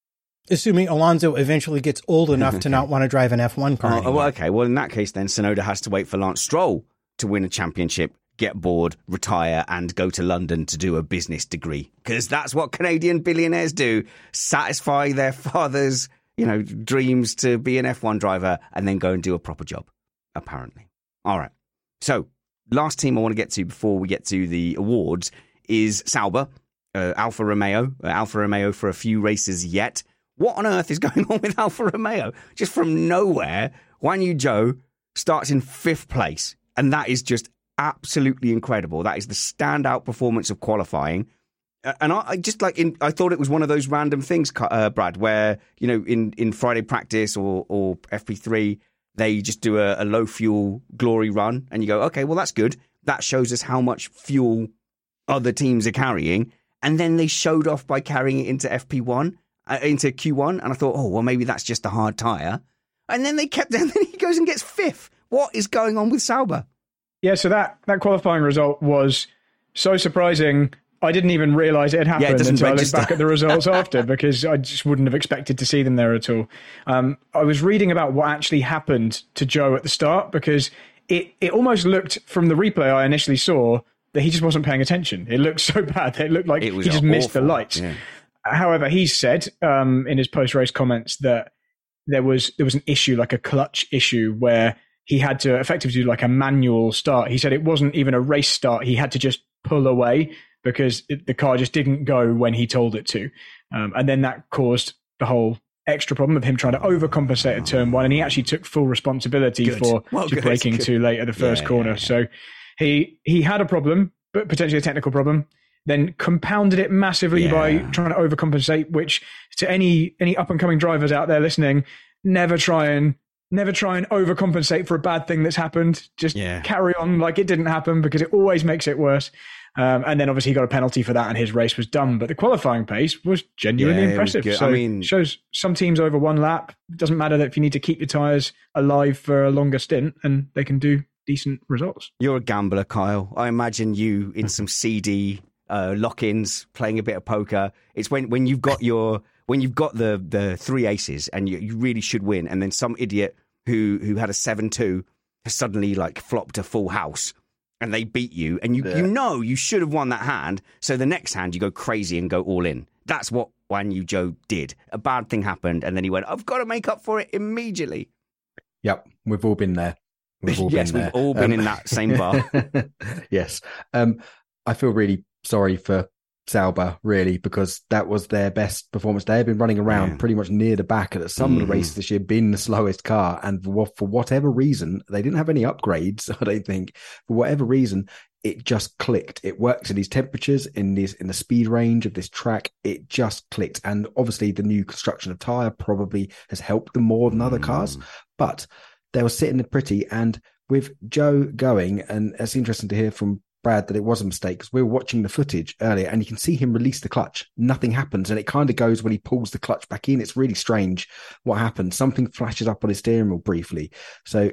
assuming Alonso eventually gets old enough to not want to drive an F1 car. Oh, well, okay. Well, in that case, then Tsunoda has to wait for Lance Stroll to win a championship get bored, retire, and go to London to do a business degree. Because that's what Canadian billionaires do satisfy their father's, you know, dreams to be an F1 driver and then go and do a proper job, apparently. All right. So, last team I want to get to before we get to the awards is Sauber, uh, Alfa Romeo, uh, Alfa Romeo for a few races yet. What on earth is going on with Alfa Romeo? Just from nowhere, Guan Yu Zhou starts in fifth place. And that is just absolutely incredible. That is the standout performance of qualifying. And I, I just like in, I thought it was one of those random things, uh, Brad, where you know in, in Friday practice or or FP three they just do a, a low fuel glory run, and you go, okay, well that's good. That shows us how much fuel other teams are carrying, and then they showed off by carrying it into FP one, uh, into Q one, and I thought, oh well, maybe that's just a hard tire, and then they kept, and then he goes and gets fifth. What is going on with Sauber? Yeah, so that, that qualifying result was so surprising. I didn't even realize it had happened yeah, it until register. I looked back at the results after because I just wouldn't have expected to see them there at all. Um, I was reading about what actually happened to Zhou at the start because it, it almost looked from the replay I initially saw that he just wasn't paying attention. It looked so bad. that It looked like he just awful. missed the lights. Yeah. However, he said um, in his post race comments that there was there was an issue, like a clutch issue, where he had to effectively do like a manual start. He said it wasn't even a race start. He had to just pull away because it, the car just didn't go when he told it to. Um, and then that caused the whole extra problem of him trying to overcompensate at turn one. And he actually took full responsibility good. for well, braking too late at the first yeah, corner. Yeah, yeah. So he, he had a problem, but potentially a technical problem. then compounded it massively by trying to overcompensate. Which to any any up and coming drivers out there listening, never try and never try and overcompensate for a bad thing that's happened. Just Yeah. carry on like it didn't happen because it always makes it worse. Um, and then obviously he got a penalty for that, and his race was done. But the qualifying pace was genuinely Yeah, it was impressive. good. I So mean- shows some teams over one lap. It doesn't matter that if you need to keep your tires alive for a longer stint, and they can do decent results. You're a gambler, Kyle. I imagine you in some CD uh, lock-ins, playing a bit of poker. It's when, when you've got your when you've got the the three aces and you, you really should win, and then some idiot who who had a seven two has suddenly like flopped a full house. And they beat you, and you, you know you should have won that hand. So the next hand, you go crazy and go all in. That's what Guan Yu Zhou did. A bad thing happened, and then he went, "I've got to make up for it immediately." Yep, we've all been there. We've all Yes, been we've there. Um, all been in that same bar. yes. Um, I feel really sorry for Sauber, really, because that was their best performance. They had been running around Yeah. pretty much near the back at some of the races mm. this year, been the slowest car. And for, whatever reason, they didn't have any upgrades, I don't think. For whatever reason, it just clicked. It works in these temperatures, in these in the speed range of this track. It just clicked. And obviously the new construction of tyre probably has helped them more than other cars. Mm. But they were sitting pretty. And with Zhou going, and it's interesting to hear from Brad that it was a mistake because we were watching the footage earlier and you can see him release the clutch. Nothing happens. And it kind of goes when he pulls the clutch back in. It's really strange what happened. Something flashes up on his steering wheel briefly. So,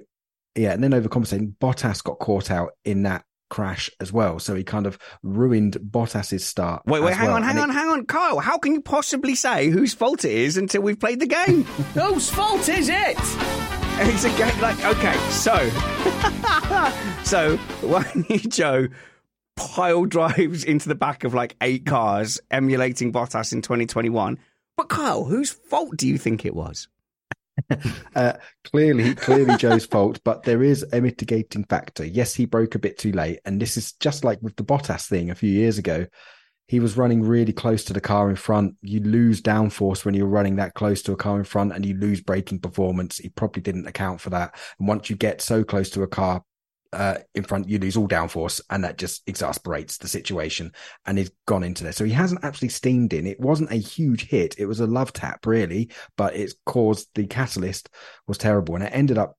yeah. And then overcompensating, Bottas got caught out in that crash as well. So he kind of ruined Bottas's start. Wait, wait, hang well. on, hang And on, it- hang on, Kyle. How can you possibly say whose fault it is until we've played the game? Whose fault is it? it's a game like okay, so so when Zhou pile drives into the back of like eight cars, emulating Bottas in 2021. But Kyle, whose fault do you think it was? Uh, clearly, clearly Zhou's fault, but there is a mitigating factor. Yes, he broke a bit too late, and this is just like with the Bottas thing a few years ago. He was running really close to the car in front. You lose downforce when you're running that close to a car in front, and you lose braking performance. He probably didn't account for that. And once you get so close to a car uh, in front, you lose all downforce, and that just exasperates the situation. And he's gone into there, so he hasn't actually steamed in. It wasn't a huge hit; it was a love tap, really, but it's caused the catalyst was terrible, and it ended up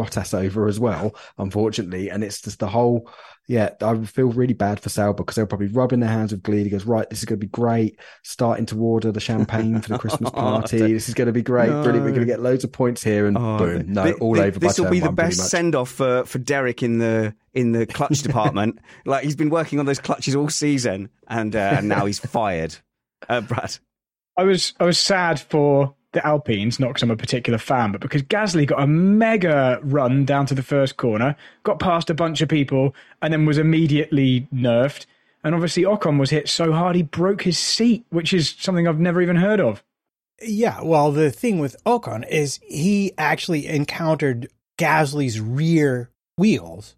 Bottas over as well, unfortunately. And it's just the whole, yeah, I feel really bad for Sauber because they're probably rubbing their hands with glee. He goes, right, this is going to be great. Starting to order the champagne for the Christmas party. this is going to be great. No. Brilliant. We're going to get loads of points here, and boom, no, Thi- all thi- over. by This will be the best send off for for Derek in the in the clutch department. like he's been working on those clutches all season, and uh, and now he's fired. Uh, Brad, I was I was sad for the Alpines, not because I'm a particular fan, but because Gasly got a mega run down to the first corner, got past a bunch of people, and then was immediately nerfed. And obviously, Ocon was hit so hard he broke his seat, which is something I've never even heard of. Yeah, well, the thing with Ocon is he actually encountered Gasly's rear wheels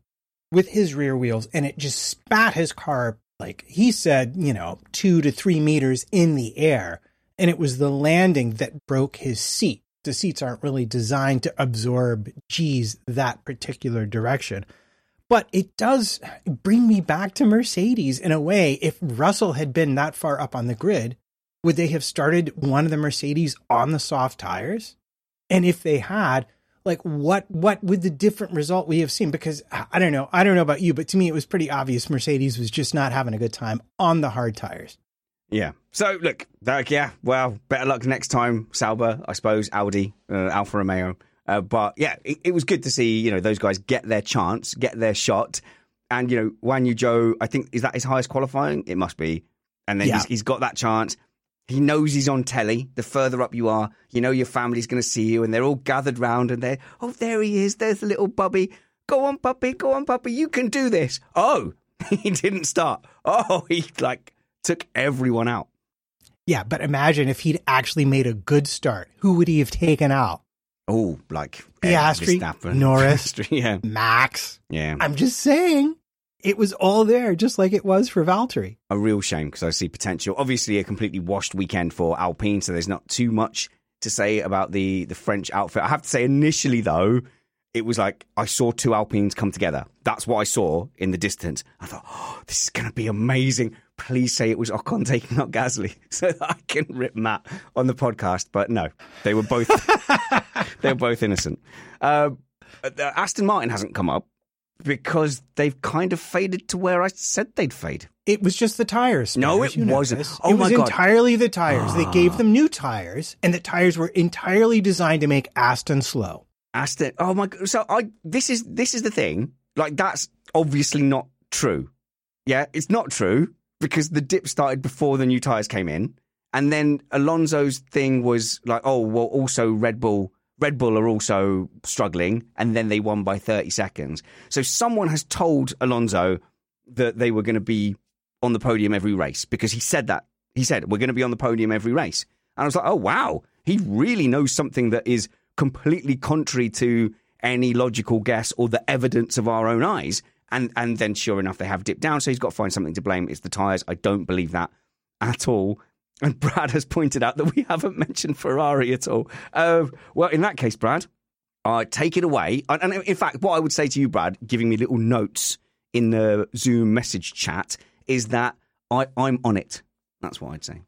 with his rear wheels, and it just spat his car like he said, you know, two to three meters in the air. And it was the landing that broke his seat. The seats aren't really designed to absorb G's that particular direction. But it does bring me back to Mercedes in a way. If Russell had been that far up on the grid, would they have started one of the Mercedes on the soft tires? And if they had, like what what would the different result we have seen? Because I I don't know, I don't know about you, but to me it was pretty obvious Mercedes was just not having a good time on the hard tires. Yeah. So look, like, yeah. Well, better luck next time, Sauber. I suppose Audi, uh, Alfa Romeo. Uh, but yeah, it, it was good to see you know those guys get their chance, get their shot, and you know Guan Yu Zhou. I think is that his highest qualifying. It must be, and then Yeah. he's, he's got that chance. He knows he's on telly. The further up you are, you know your family's going to see you, and they're all gathered round, and they're, oh, there he is. There's the little bubby. Go on, puppy. Go on, puppy. You can do this. Oh, he didn't start. Oh, he like took everyone out. Yeah, but imagine if he'd actually made a good start. Who would he have taken out? Oh, like Piastri, Verstappen. Norris. Piastri, yeah, Max. yeah. I'm just saying. It was all there, just like it was for Valtteri. a real shame because I see potential. Obviously, a completely washed weekend for Alpine, so there's not too much to say about the the French outfit. I have to say, initially though, it was like I saw two Alpines come together. That's what I saw in the distance. I thought, oh, this is going to be amazing. Please say it was Ocon taking out Gasly so that I can rip Matt on the podcast. But no, they were both they were both innocent. Uh, Aston Martin hasn't come up because they've kind of faded to where I said they'd fade. It was just the tires. No, it you know wasn't. this. Oh it was God. entirely the tires. They Ah. gave them new tires, and the tires were entirely designed to make Aston slow. Aston. Oh my god! So I this is this is the thing. Like that's obviously not true. Yeah, it's not true because the dip started before the new tires came in, and then Alonso's thing was like, oh well, also Red Bull. Red Bull are also struggling, and then they won by thirty seconds. So someone has told Alonso that they were going to be on the podium every race because he said that. He said we're going to be on the podium every race, and I was like, oh wow, he really knows something that is completely contrary to any logical guess or the evidence of our own eyes. And and then sure enough, they have dipped down. So he's got to find something to blame. It's the tyres. I don't believe that at all. And Brad has pointed out that we haven't mentioned Ferrari at all. Uh, well, in that case, Brad, uh, take it away. And, and in fact, what I would say to you, Brad, giving me little notes in the Zoom message chat, is that I, I'm on it. That's what I'd say.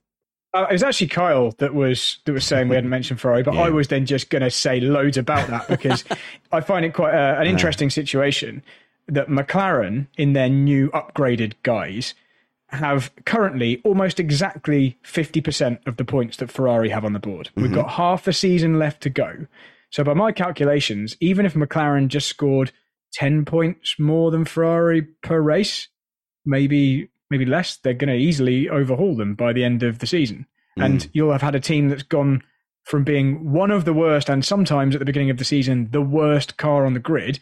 Uh, it was actually Kyle that was that was saying we hadn't mentioned Ferrari, but I was then just going to say loads about that because I find it quite uh, an interesting situation that McLaren, in their new upgraded guise, have currently almost exactly fifty percent of the points that Ferrari have on the board. We've Mm-hmm. got half the season left to go. So, by my calculations, even if McLaren just scored ten points more than Ferrari per race, maybe maybe less, they're going to easily overhaul them by the end of the season. And you'll have had a team that's gone from being one of the worst, and sometimes at the beginning of the season, the worst car on the grid,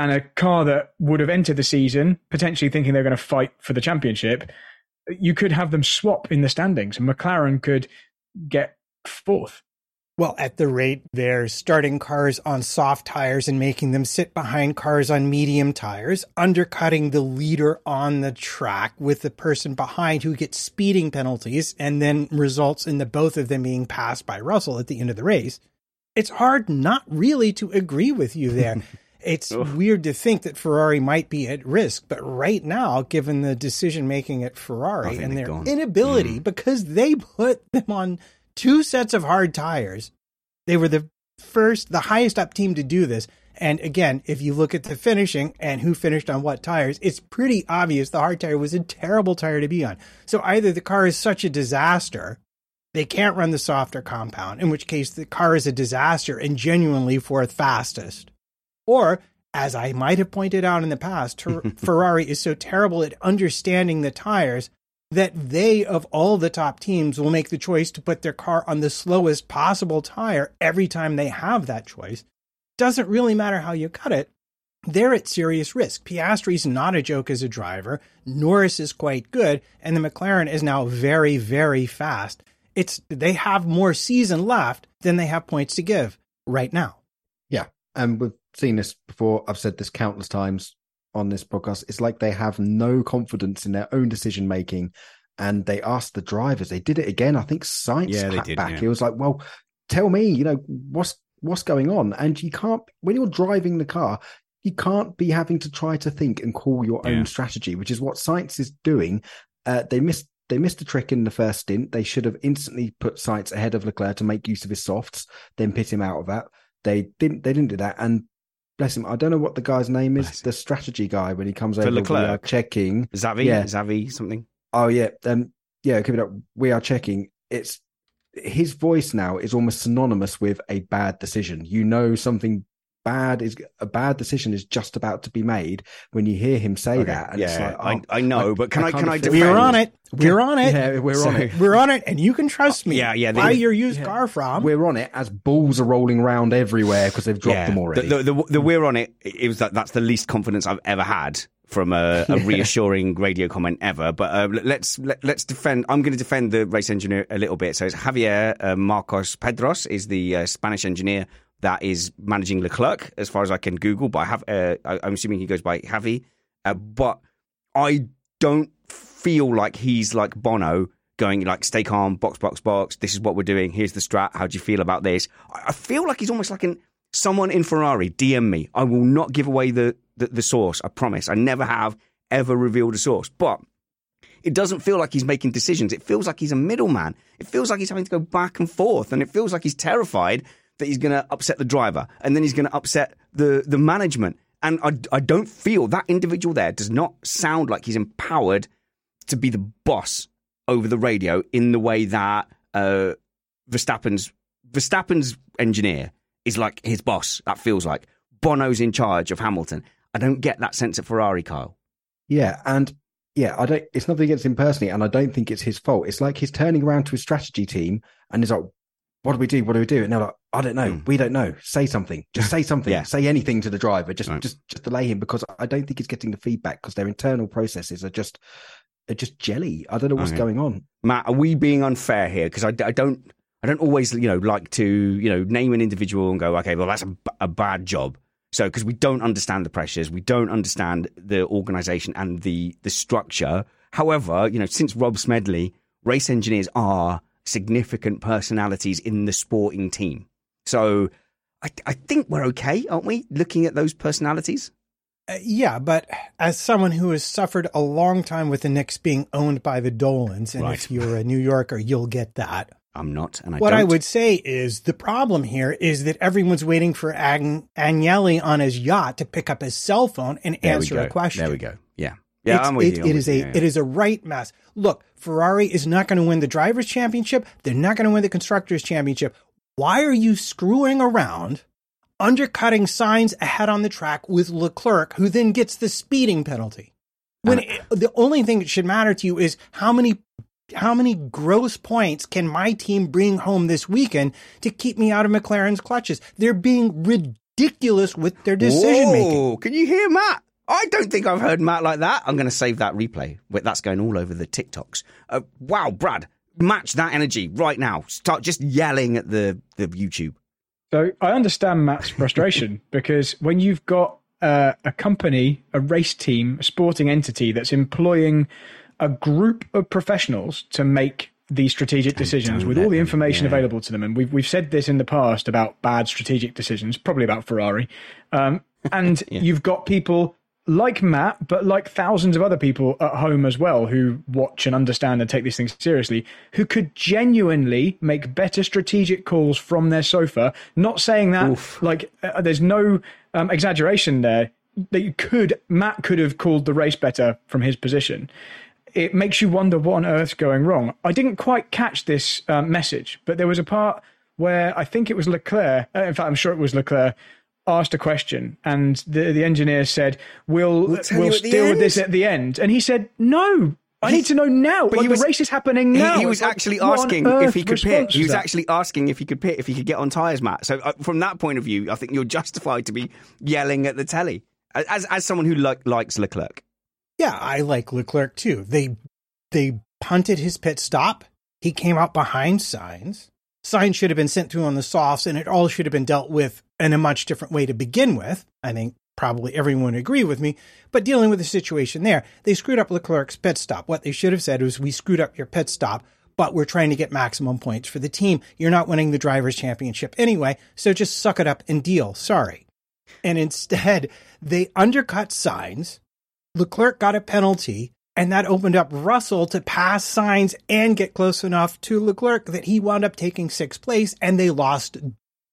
and a car that would have entered the season potentially thinking they're going to fight for the championship. You could have them swap in the standings, and McLaren could get fourth. Well, at the rate they're starting cars on soft tires and making them sit behind cars on medium tires, undercutting the leader on the track with the person behind who gets speeding penalties and then results in the both of them being passed by Russell at the end of the race. It's hard not really to agree with you there. It's weird to think that Ferrari might be at risk, but right now, given the decision making at Ferrari and their gone. inability, because they put them on two sets of hard tires, they were the first, the highest up team to do this. And again, if you look at the finishing and who finished on what tires, it's pretty obvious the hard tire was a terrible tire to be on. So either the car is such a disaster, they can't run the softer compound, in which case the car is a disaster and genuinely fourth fastest. Or, as I might have pointed out in the past, Fer- Ferrari is so terrible at understanding the tires that they, of all the top teams, will make the choice to put their car on the slowest possible tire every time they have that choice. Doesn't really matter how you cut it. They're at serious risk. Piastri's not a joke as a driver. Norris is quite good, and the McLaren is now very, very fast. It's they have more season left than they have points to give right now. Yeah. And we've seen this before. I've said this countless times on this podcast. It's like they have no confidence in their own decision making. And they asked the drivers, they did it again. I think Sainz Yeah, did, back. yeah. It was like, well, tell me, you know, what's what's going on? And you can't when you're driving the car, you can't be having to try to think and call your Yeah. own strategy, which is what Sainz is doing. Uh, they missed they missed a trick in the first stint. They should have instantly put Sainz ahead of Leclerc to make use of his softs, then pit him out of that. They didn't. They didn't do that. And bless him, I don't know what the guy's name is. Bless. The strategy guy when he comes For over, we are Leclerc? checking. Xavi, Yeah. Xavi, something. Oh yeah, um, yeah. Keep it up. We are checking. It's his voice now is almost synonymous with a bad decision. You know something bad is a bad decision is just about to be made when you hear him say that. And it's yeah, like, oh, I, I know, but can I, kind can of I feel- defend? We're on it. We're on it. Yeah, we're on it. We're on it, and you can trust me. Yeah, yeah, they- Buy your used Yeah. car from. We're on it as balls are rolling around everywhere because they've dropped them already. The, the, the, the we're on it. It was that that's the least confidence I've ever had from a, a reassuring radio comment ever. But uh, let's let, let's defend. I'm going to defend the race engineer a little bit. So it's Javier uh, Marcos Pedros is the uh, Spanish engineer that is managing Leclerc, as far as I can Google. But I have, uh, I, I'm assuming he goes by Javi. Uh, but I don't feel like he's like Bono going like stay calm, box, box, box. This is what we're doing. Here's the strat. How do you feel about this? I, I feel like he's almost like an someone in Ferrari. DM me. I will not give away the, the the source. I promise. I never have ever revealed a source. But It doesn't feel like he's making decisions. It feels like he's a middleman. It feels like he's having to go back and forth, and it feels like he's terrified that he's going to upset the driver, and then he's going to upset the the management. And I, I don't feel that individual there does not sound like he's empowered to be the boss over the radio in the way that uh, Verstappen's Verstappen's engineer is like his boss. That feels like Bono's in charge of Hamilton. I don't get that sense at Ferrari, Kyle. Yeah, and yeah, I don't. It's nothing against him personally, and I don't think it's his fault. It's like he's turning around to his strategy team and he's like, "What do we do? What do we do?" And they're like, "I don't know. Mm. We don't know. Say something. Just say something. Yeah. Say anything to the driver. Just, Right. just, just delay him because I don't think he's getting the feedback because their internal processes are just, are just jelly. I don't know what's Okay. going on. Matt, are we being unfair here? Because I, I don't, I don't always, you know, like to, you know, name an individual and go, okay, well, that's a bad job. So, because we don't understand the pressures, we don't understand the organisation and the the structure. However, you know, since Rob Smedley, race engineers are significant personalities in the sporting team. So, I, I think we're okay, aren't we? Looking at those personalities. Uh, yeah, but as someone who has suffered a long time with the Knicks being owned by the Dolans, and Right. if you're a New Yorker, you'll get that. I'm not, and I what don't. I would say is the problem here is that everyone's waiting for Ag- Agnelli on his yacht to pick up his cell phone and There answer a question. There we go. Yeah, yeah, It's- I'm with it- you. I'm it is you. a Yeah, it is a right mess. Look, Ferrari is not going to win the drivers' championship. They're not going to win the constructors' championship. Why are you screwing around, undercutting Sainz ahead on the track with Leclerc, who then gets the speeding penalty? When it- the only thing that should matter to you is how many how many gross points can my team bring home this weekend to keep me out of McLaren's clutches? They're being ridiculous with their decision making. Can you hear Matt? I don't think I've heard Matt like that. I'm going to save that replay. That's going all over the TikToks. Uh, wow, Brad, match that energy right now. Start just yelling at the, the YouTube. So I understand Matt's frustration because when you've got uh, a company, a race team, a sporting entity that's employing a group of professionals to make these strategic decisions with all the information yeah. available to them, and we've we've said this in the past about bad strategic decisions, probably about Ferrari, um, and you've got people like Matt, but like thousands of other people at home as well who watch and understand and take these things seriously, who could genuinely make better strategic calls from their sofa. Not saying that like uh, there's no um, exaggeration there. That you could Matt could have called the race better from his position. It makes you wonder what on earth's going wrong. I didn't quite catch this um, message, but there was a part where I think it was Leclerc. Uh, in fact, I'm sure it was Leclerc asked a question, and the the engineer said, "We'll We'll we'll, tell you deal with this at the end." And he said, "No." I need to know now. But Like, he was- the race is happening He- now. He, was like, actually asking if he could pit. He was that? actually asking if he could pit, if he could get on tyres, Matt. So uh, from that point of view, I think you're justified to be yelling at the telly as as someone who like likes Leclerc. Yeah, I like Leclerc too. They they punted his pit stop. He came out behind Sainz. Sainz should have been sent through on the softs, and it all should have been dealt with in a much different way to begin with. I think probably everyone would agree with me. But dealing with the situation there, they screwed up Leclerc's pit stop. What they should have said was, "We screwed up your pit stop." But we're trying to get maximum points for the team. You're not winning the drivers' championship anyway, so just suck it up and deal. Sorry. And instead, they undercut Sainz, Leclerc got a penalty, and that opened up Russell to pass Sainz and get close enough to Leclerc that he wound up taking sixth place, and they lost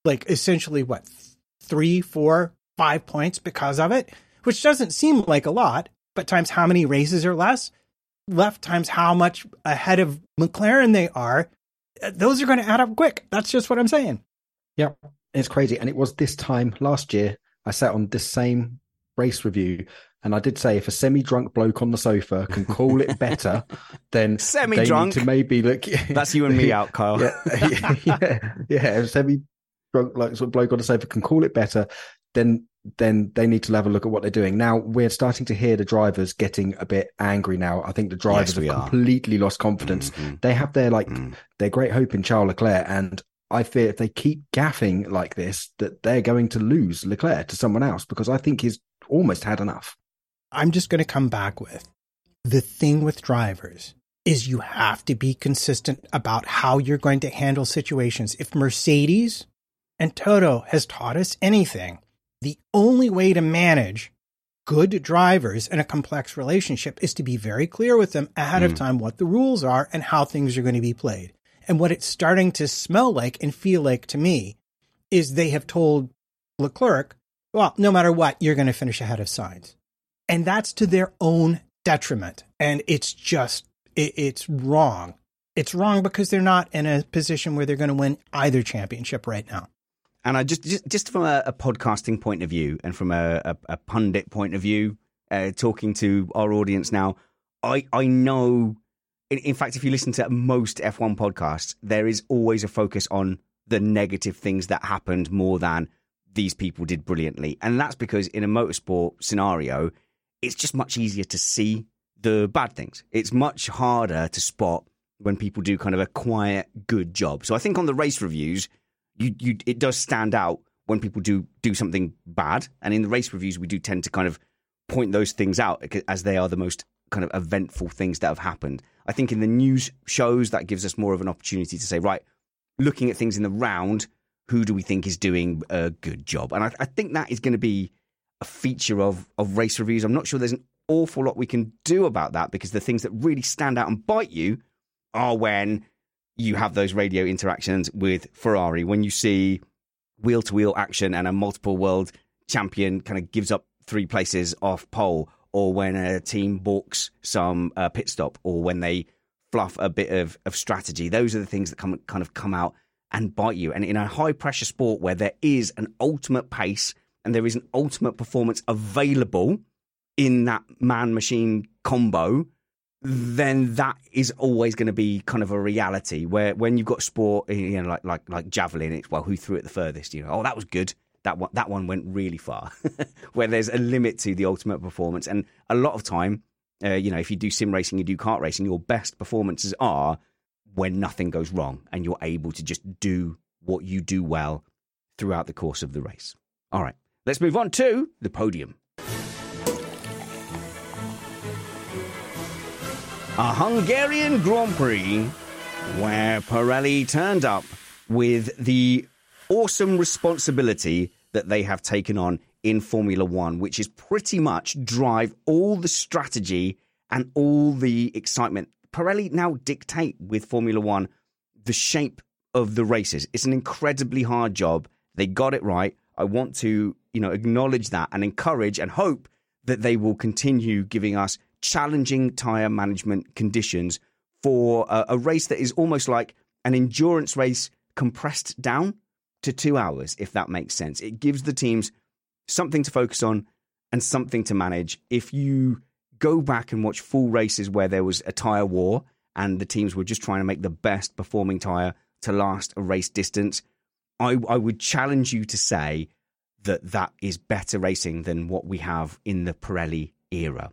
like essentially what three, four, five points because of it, which doesn't seem like a lot, but times how many races are less left times how much ahead of McLaren they are, uh, those are going to add up quick. That's just what I'm saying. Yeah, it's crazy. And it was this time last year, I sat on this same race review and I did say if a semi drunk bloke on the sofa can call it better, then Semi-drunk? they need to maybe look. That's you and me out, Kyle. yeah, yeah, yeah. If a semi drunk like sort of bloke on the sofa can call it better, then then they need to have a look at what they're doing. Now we're starting to hear the drivers getting a bit angry now. I think the drivers we have are. completely lost confidence. Mhm. They have their like Mm. their great hope in Charles Leclerc, and I fear if they keep gaffing like this, that they're going to lose Leclerc to someone else because I think he's almost had enough. I'm just going to come back with the thing with drivers is you have to be consistent about how you're going to handle situations. If Mercedes and Toto has taught us anything, the only way to manage good drivers in a complex relationship is to be very clear with them ahead of mm. time what the rules are and how things are going to be played. And what it's starting to smell like and feel like to me is they have told Leclerc, well, no matter what, you're going to finish ahead of Sainz. And that's to their own detriment. And it's just, it, it's wrong. It's wrong because they're not in a position where they're going to win either championship right now. And I just just, just from a, a podcasting point of view and from a, a, a pundit point of view, uh, talking to our audience now, I I know. In, in fact, if you listen to most F1 podcasts, there is always a focus on the negative things that happened more than these people did brilliantly, and that's because in a motorsport scenario, it's just much easier to see the bad things. It's much harder to spot when people do kind of a quiet, good job. So I think on the race reviews you, you it does stand out when people do do something bad, and in the race reviews we do tend to kind of point those things out as they are the most kind of eventful things that have happened. I think in the news shows that gives us more of an opportunity to say, right, looking at things in the round, who do we think is doing a good job? And I, I think that is going to be a feature of of race reviews. I'm not sure there's an awful lot we can do about that because the things that really stand out and bite you are when you have those radio interactions with Ferrari when you see wheel to wheel action and a multiple world champion kind of gives up three places off pole, or when a team balks some uh, pit stop, or when they fluff a bit of, of strategy. Those are the things that come kind of come out and bite you. And in a high pressure sport where there is an ultimate pace and there is an ultimate performance available in that man machine combo, then that is always going to be kind of a reality where when you've got sport, you know, like like like javelin, it's well, who threw it the furthest? You know, oh, that was good. That one, that one went really far. where there's a limit to the ultimate performance, and a lot of time, uh, you know, if you do sim racing, you do kart racing, your best performances are when nothing goes wrong and you're able to just do what you do well throughout the course of the race. All right, let's move on to the podium. a Hungarian Grand Prix where Pirelli turned up with the awesome responsibility that they have taken on in Formula One, which is pretty much drive all the strategy and all the excitement. Pirelli now dictate with Formula One the shape of the races. It's an incredibly hard job. They got it right. I want to, you know, acknowledge that and encourage and hope that they will continue giving us challenging tyre management conditions for a, a race that is almost like an endurance race compressed down to two hours, if that makes sense. It gives the teams something to focus on and something to manage. If you go back and watch full races where there was a tyre war and the teams were just trying to make the best performing tyre to last a race distance, I, I would challenge you to say that that is better racing than what we have in the Pirelli era.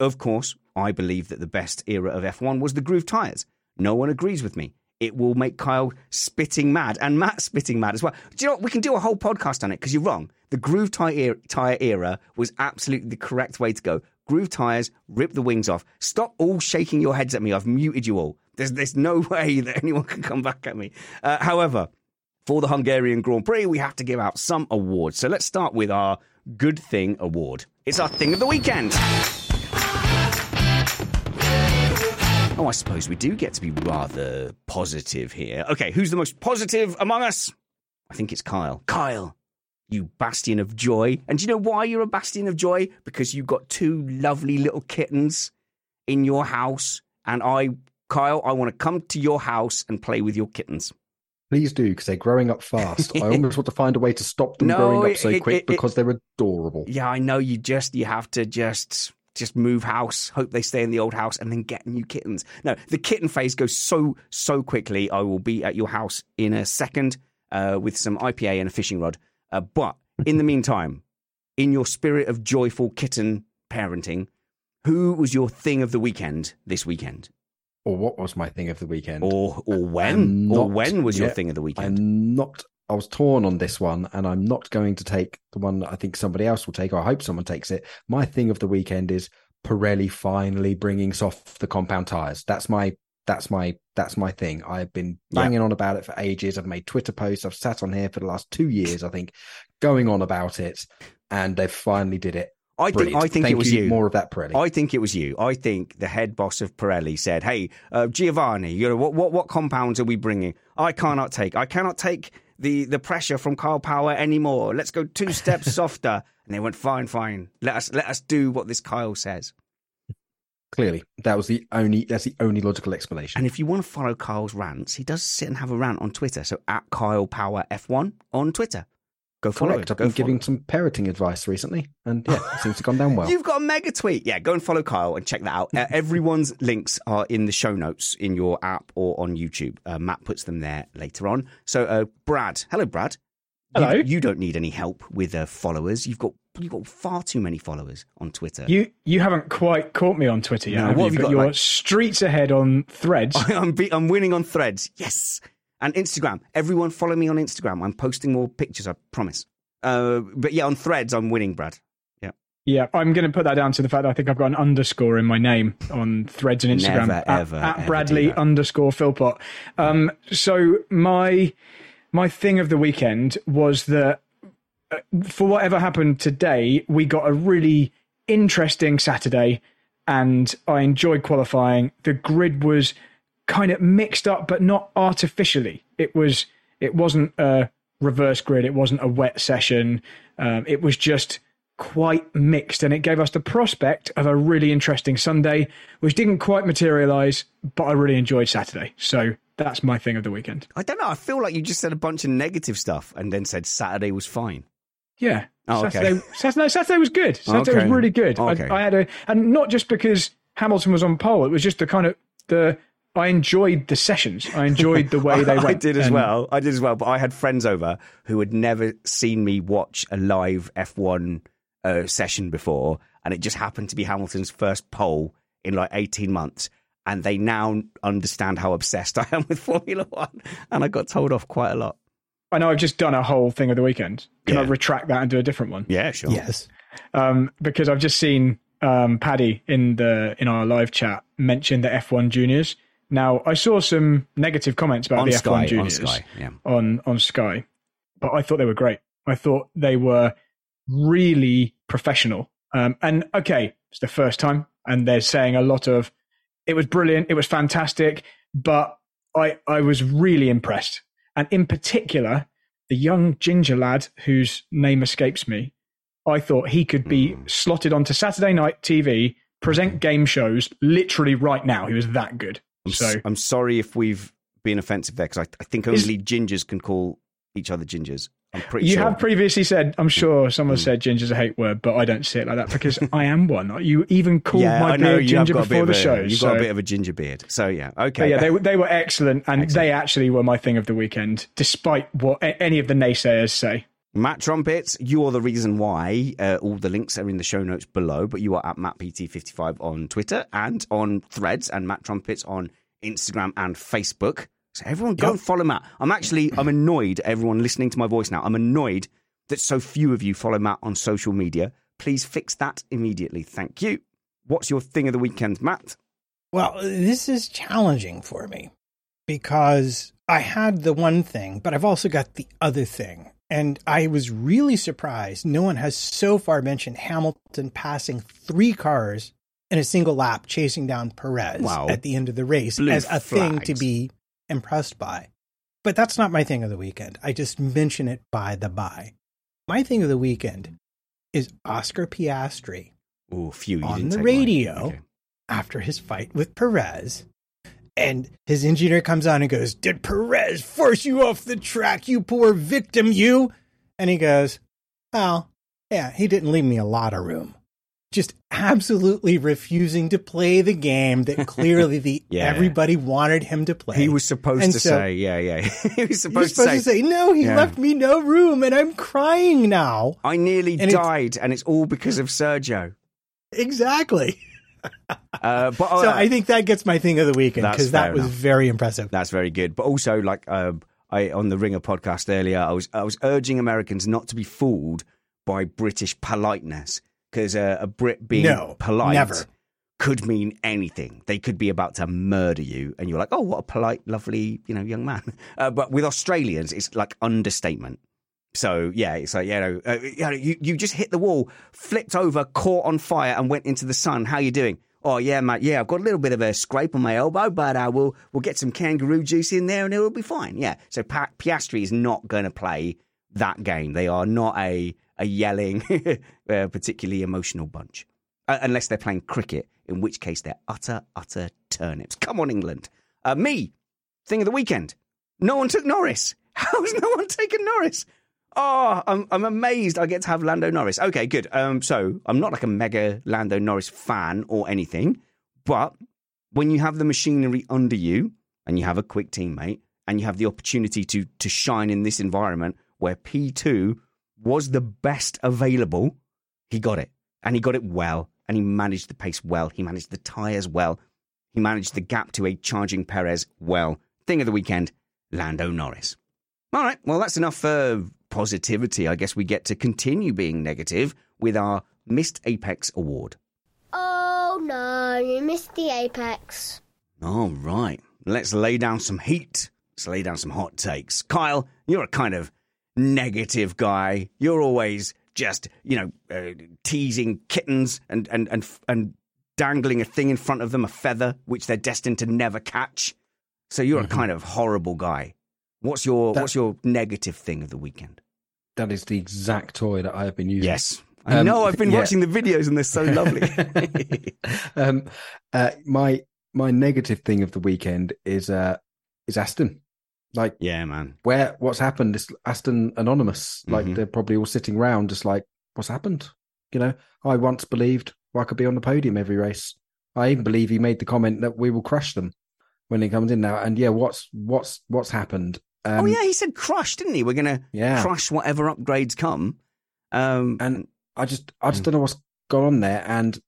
Of course, I believe that the best era of F1 was the groove tyres. No one agrees with me. It will make Kyle spitting mad and Matt spitting mad as well. Do you know what? We can do a whole podcast on it because you're wrong. The groove tyre era was absolutely the correct way to go. Groove tyres, rip the wings off. Stop all shaking your heads at me. I've muted you all. There's, there's no way that anyone can come back at me. Uh, however, for the Hungarian Grand Prix, we have to give out some awards. So let's start with our Good Thing Award. It's our thing of the weekend. Oh, I suppose we do get to be rather positive here. Okay, who's the most positive among us? I think it's Kyle. Kyle, you bastion of joy. And do you know why you're a bastion of joy? Because you've got two lovely little kittens in your house. And I, Kyle, I want to come to your house and play with your kittens. Please do, because they're growing up fast. I almost want to find a way to stop them No, growing up so it- quick it- it- because they're adorable. Yeah, I know you just you have to just just move house, hope they stay in the old house, and then get new kittens. No, the kitten phase goes so so quickly. I will be at your house in a second uh, with some IPA and a fishing rod. Uh, but in the meantime, in your spirit of joyful kitten parenting, who was your thing of the weekend this weekend, Or what was my thing of the weekend? or or when, I'm or when was your thing of the weekend? I'm not. I was torn on this one, and I'm not going to take the one that I think somebody else will take. Or I hope someone takes it. My thing of the weekend is Pirelli finally bringing soft the compound tires. That's my. That's my. That's my thing. I've been banging on about it for ages. I've made Twitter posts. I've sat on here for the last two years. I think, going on about it, and they finally did it. I think I think Thank it was you. you. More of that, Pirelli. I think it was you. I think the head boss of Pirelli said, "Hey, uh, Giovanni, you know what, what what compounds are we bringing? I cannot take. I cannot take the the pressure from Kyle Power anymore. Let's go two steps softer." And they went, "Fine, fine. Let us let us do what this Kyle says." Clearly, that was the only. That's the only logical explanation. And if you want to follow Kyle's rants, he does sit and have a rant on Twitter. So at Kyle Power F1 on Twitter. Go follow Correct. him. I've Go been follow giving some parenting advice recently, and yeah, it seems to have gone down well. You've got a mega tweet. Yeah, go and follow Kyle and check that out. Uh, everyone's links are in the show notes in your app or on YouTube. Uh, Matt puts them there later on. So, uh, Brad, hello, Brad. You- Hello. You, don't need any help with uh, followers. You've got you've got far too many followers on Twitter. You you haven't quite caught me on Twitter yet. No, have what you? have you got, you're like- streets ahead on Threads. I'm be- I'm winning on Threads. Yes, and Instagram. Everyone follow me on Instagram. I'm posting more pictures. I promise. Uh, but yeah, on Threads, I'm winning, Brad. Yeah. Yeah, I'm going to put that down to the fact that I think I've got an underscore in my name on Threads and Instagram Never, at, ever, at ever Bradley underscore Philpot. Um, so my my thing of the weekend was that uh, for whatever happened today, we got a really interesting Saturday, and I enjoyed qualifying. The grid was kind of mixed up, but not artificially. It was it wasn't a reverse grid. It wasn't a wet session. Um, it was just quite mixed, and it gave us the prospect of a really interesting Sunday, which didn't quite materialise, but I really enjoyed Saturday. So that's my thing of the weekend. I don't know. I feel like you just said a bunch of negative stuff and then said Saturday was fine. Yeah. Oh, okay. Saturday, Saturday, Saturday was good. Saturday Okay. was really good. Okay. I, I had a, and not just because Hamilton was on pole. It was just the kind of the. I enjoyed the sessions. I enjoyed the way they went. I did as and- well. I did as well. But I had friends over who had never seen me watch a live F1 uh, session before, and it just happened to be Hamilton's first pole in like 18 months. And they now understand how obsessed I am with Formula One. And I got told off quite a lot. I know I've just done a whole thing of the weekend. Can I retract that and do a different one? Yeah, sure. Yes. Um, because I've just seen um, Paddy in the in our live chat mention the F1 juniors. Now I saw some negative comments about On the Sky, F1 on juniors Sky, yeah. on on Sky, but I thought they were great. I thought they were really professional. Um, and okay, it's the first time, and they're saying a lot of it was brilliant, it was fantastic, but I I was really impressed, and in particular, the young ginger lad whose name escapes me. I thought he could be Hmm. slotted onto Saturday night TV, present game shows literally right now. He was that good. I'm, So s- I'm sorry if we've been offensive there because I, I think Is- only gingers can call each other gingers. I'm pretty you sure. have previously said, I'm sure someone Mm. said ginger's a hate word, but I don't see it like that because I am one. You even called yeah, my beard ginger got a bit before the a, show. You've so- got a bit of a ginger beard. So yeah, but okay. yeah, they, were- they were excellent, and Excellent. they actually were my thing of the weekend, despite what any of the naysayers say. Matt Trumpets, you're the reason why. Uh, all the links are in the show notes below, but you are at MattPT55 on Twitter and on Threads, and Matt Trumpets on Instagram and Facebook. So everyone go and follow Matt. I'm actually I'm annoyed. Everyone listening to my voice now, I'm annoyed that so few of you follow Matt on social media. Please fix that immediately. Thank you. What's your thing of the weekend, Matt? Well, this is challenging for me because I had the one thing, but I've also got the other thing. And I was really surprised no one has so far mentioned Hamilton passing three cars in a single lap, chasing down Perez Wow. at the end of the race Blue as a thing to be impressed by. But that's not my thing of the weekend. I just mention it by the by. My thing of the weekend is Oscar Piastri Oh, few. You on the radio Okay. after his fight with Perez. And his engineer comes on and goes, Did Perez force you off the track, you poor victim, you? And he goes, Well, yeah, he didn't leave me a lot of room. Just absolutely refusing to play the game that clearly the Yeah. everybody wanted him to play. He was supposed And to so- say, yeah, yeah. he was supposed, supposed to say, No, he Yeah. left me no room and I'm crying now. I nearly And it's- died, and it's all because of Sergio. Exactly. Uh, but So uh, I think that gets my thing of the weekend because that was enough. very impressive. That's very good. But also, like um, I on the Ringer podcast earlier, I was I was urging Americans not to be fooled by British politeness because uh, a Brit being No, polite never. could mean anything. They could be about to murder you, and you're like, "Oh, what a polite, lovely, you know, young man." Uh, but with Australians, it's like understatement. So yeah, it's like you know, uh, you know, you you just hit the wall, flipped over, caught on fire, and went into the sun. How you doing? Oh yeah, mate. Yeah, I've got a little bit of a scrape on my elbow, but uh, we'll we'll get some kangaroo juice in there, and it'll be fine. Yeah. So pa- Piastri is not going to play that game. They are not a a yelling, uh, particularly emotional bunch, uh, unless they're playing cricket, in which case they're utter utter turnips. Come on, England. Uh, me, thing of the weekend. No one took Norris. How's no one taken Norris? Oh, I'm I'm amazed I get to have Lando Norris. Okay, good. Um, so I'm not like a mega Lando Norris fan or anything, but when you have the machinery under you and you have a quick teammate and you have the opportunity to to shine in this environment where P2 was the best available, he got it. And he got it well. And he managed the pace well. He managed the tyres well. He managed the gap to a charging Perez well. Thing of the weekend, Lando Norris. All right, well, that's enough uh, positivity. I guess we get to continue being negative with our Missed Apex Award. Oh no, you missed the apex. All right, let's lay down some heat. Let's lay down some hot takes. Kyle, you're a kind of negative guy. You're always just, you know, uh, teasing kittens and, and, and, and dangling a thing in front of them, a feather, which they're destined to never catch. So you're Mm-hmm. a kind of horrible guy. What's your That- what's your negative thing of the weekend? That is the exact toy that I have been using. Yes. I Um, know I've been yeah. watching the videos and they're so lovely. um, uh, my my negative thing of the weekend is uh, is Aston. Like, yeah, man. where what's happened? Is Aston anonymous? Like Mhm. they're probably all sitting around, just like, what's happened? You know, I once believed I could be on the podium every race. I even believe he made the comment that we will crush them when he comes in now. And yeah, what's what's what's happened? Um, oh yeah, he said crush, didn't he? We're gonna Yeah. crush whatever upgrades come. Um, and I just I just don't know what's gone on there, and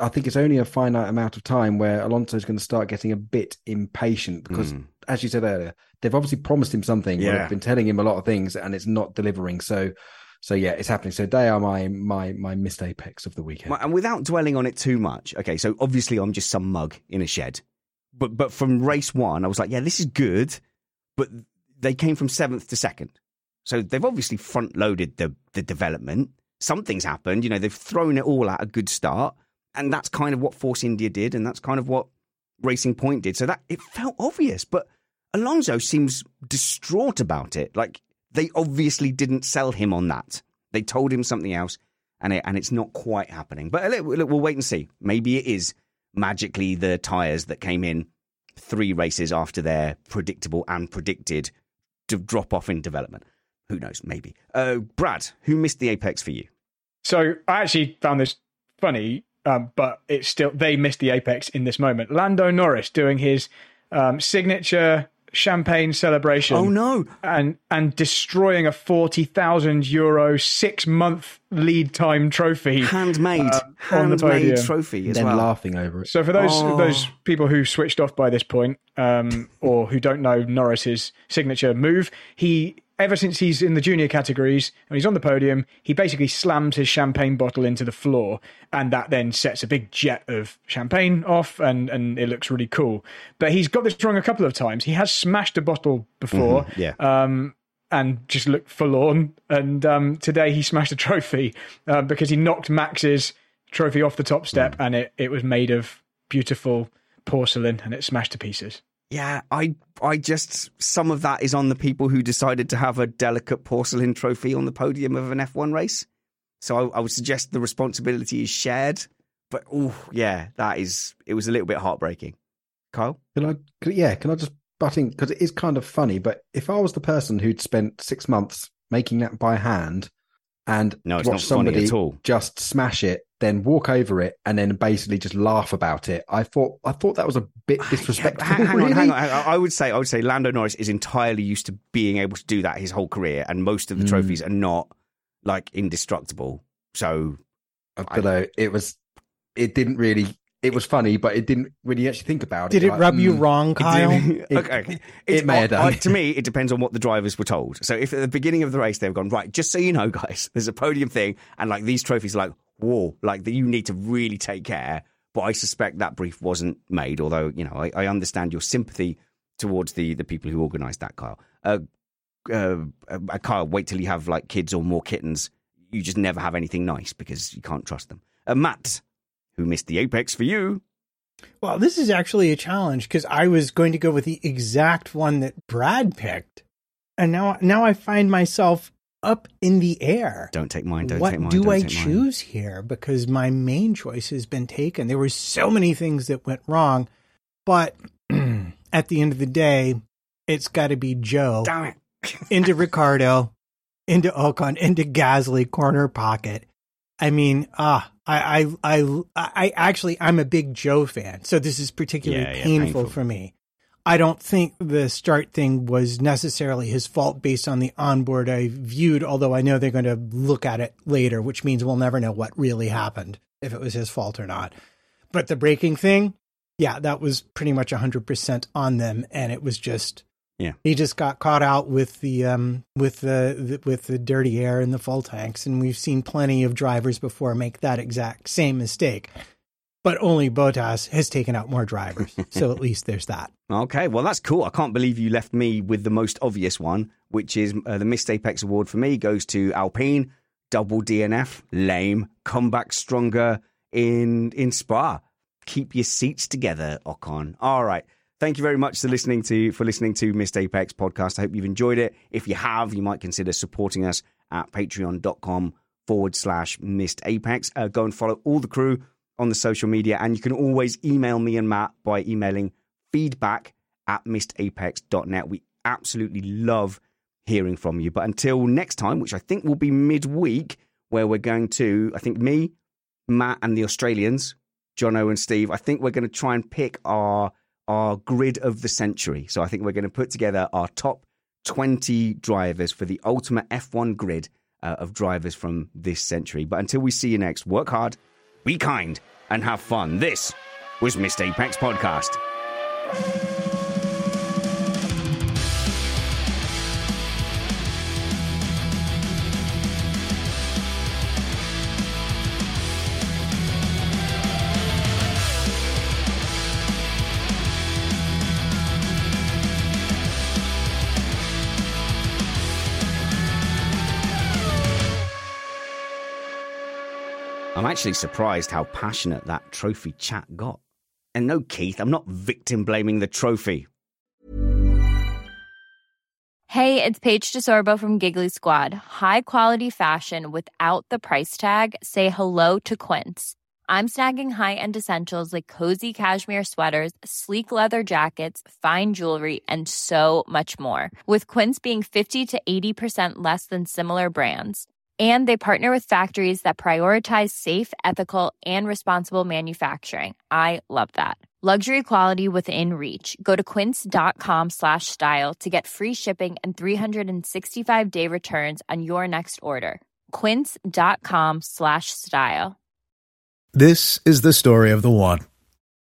I think it's only a finite amount of time where Alonso's going to start getting a bit impatient because, Mm. as you said earlier, they've obviously promised him something. Yeah. they've been telling him a lot of things, and it's not delivering. So, so yeah, it's happening. So they are my my my missed apex of the weekend. And without dwelling on it too much, okay, so obviously I'm just some mug in a shed. But but from race one, I was like, yeah, this is good. But they came from seventh to second. So they've obviously front loaded the the development. Something's happened, you know, they've thrown it all at a good start. And that's kind of what Force India did, and that's kind of what Racing Point did. So that it felt obvious, but Alonso seems distraught about it. Like they obviously didn't sell him on that. They told him something else, and it, and it's not quite happening. But look, look, we'll wait and see. Maybe it is magically the tires that came in three races after their predictable and predicted drop off in development. Who knows? Maybe. Uh, Brad, who missed the apex for you? So I actually found this funny, um, but it's still they missed the apex in this moment. Lando Norris doing his um, signature champagne celebration. Oh, no. And and destroying a forty thousand euro six month lead time trophy, handmade, uh, on the handmade trophy as then well. laughing over it. So for those Oh. those people who switched off by this point, um, or who don't know Norris's signature move, he ever since he's in the junior categories and he's on the podium, he basically slams his champagne bottle into the floor, and that then sets a big jet of champagne off, and and it looks really cool. But he's got this wrong a couple of times. He has smashed a bottle before, Mhm, yeah. um, and just looked forlorn. And um, today he smashed a trophy uh, because he knocked Max's trophy off the top step, Hmm. and it, it was made of beautiful porcelain, and it smashed to pieces. Yeah, I I just some of that is on the people who decided to have a delicate porcelain trophy on the podium of an F1 race. So I, I would suggest the responsibility is shared. But oh yeah, that is it was a little bit heartbreaking. Kyle, Can I? Can, yeah, can I just butt in because it is kind of funny. But if I was the person who'd spent six months making that by hand and No, it's not funny somebody at all. just smash it, then walk over it, and then basically just laugh about it, I thought I thought that was a bit disrespectful. hang, hang really. on, hang on. hang on. I would say I would say Lando Norris is entirely used to being able to do that his whole career, and most of the Mm. trophies are not like indestructible. So I don't know. It was. It didn't really. It was funny, but it didn't when you actually think about it, Did it. it like, rub you mm, wrong, Kyle? okay, okay. it may have done. I- to me, it depends on what the drivers were told. So if at the beginning of the race they've gone right, just so you know, guys, there's a podium thing, and like these trophies are like whoa, like that you need to really take care. But I suspect that brief wasn't made. Although you know, I, I understand your sympathy towards the the people who organised that, Kyle. Uh, uh, I can't wait till you have like kids or more kittens. You just never have anything nice because you can't trust them. Uh, Matt, who missed the apex for you? Well, this is actually a challenge because I was going to go with the exact one that Brad picked, and now now I find myself up in the air. Don't take mine. Don't what take mine. do I take mine. choose here? Because my main choice has been taken. There were so many things that went wrong, but at the end of the day, it's got to be Zhou Damn it. into Ricciardo, into Ocon, into Gasly corner pocket. I mean, ah, I, I, I, I actually, I'm a big Zhou fan, so this is particularly Yeah, yeah, painful, painful. for me. I don't think the start thing was necessarily his fault based on the onboard I viewed, although I know they're going to look at it later, which means we'll never know what really happened, if it was his fault or not. But the braking thing, yeah, that was pretty much 100% on them. And it was just, Yeah. he just got caught out with the, um, with the, the, with the dirty air in the full tanks. And we've seen plenty of drivers before make that exact same mistake. But only Bottas has taken out more drivers. so at least there's that. Okay, well, that's cool. I can't believe you left me with the most obvious one, which is uh, the Missed Apex Award for me goes to Alpine, double DNF, lame, come back stronger in in Spa. Keep your seats together, Ocon. All right. Thank you very much for listening to for listening to Missed Apex podcast. I hope you've enjoyed it. If you have, you might consider supporting us at patreon.com forward slash missed apex. Uh, go and follow all the crew on the social media, and you can always email me and Matt by emailing feedback at missedapex.net. We absolutely love hearing from you. But until next time, which I think will be midweek, where we're going to, I think me, Matt, and the Australians, Jono and Steve, I think we're going to try and pick our our grid of the century. So I think we're going to put together our top 20 drivers for the ultimate F1 grid uh, of drivers from this century. But until we see you next, work hard, be kind, and have fun. This was Missed Apex Podcast. Actually surprised how passionate that trophy chat got. And no, Keith, I'm not victim blaming the trophy. Hey, it's Paige DeSorbo from Giggly Squad. High quality fashion without the price tag. Say hello to Quince. I'm snagging high-end essentials like cozy cashmere sweaters, sleek leather jackets, fine jewelry, and so much more. With Quince being 50 to 80% less than similar brands. And they partner with factories that prioritize safe, ethical, and responsible manufacturing. I love that. Luxury quality within reach. Go to quince.com slash style to get free shipping and 365 day returns on your next order. Quince.com slash style. This is the story of the one.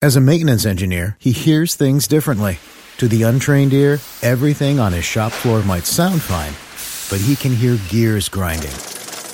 As a maintenance engineer, he hears things differently. To the untrained ear, everything on his shop floor might sound fine, but he can hear gears grinding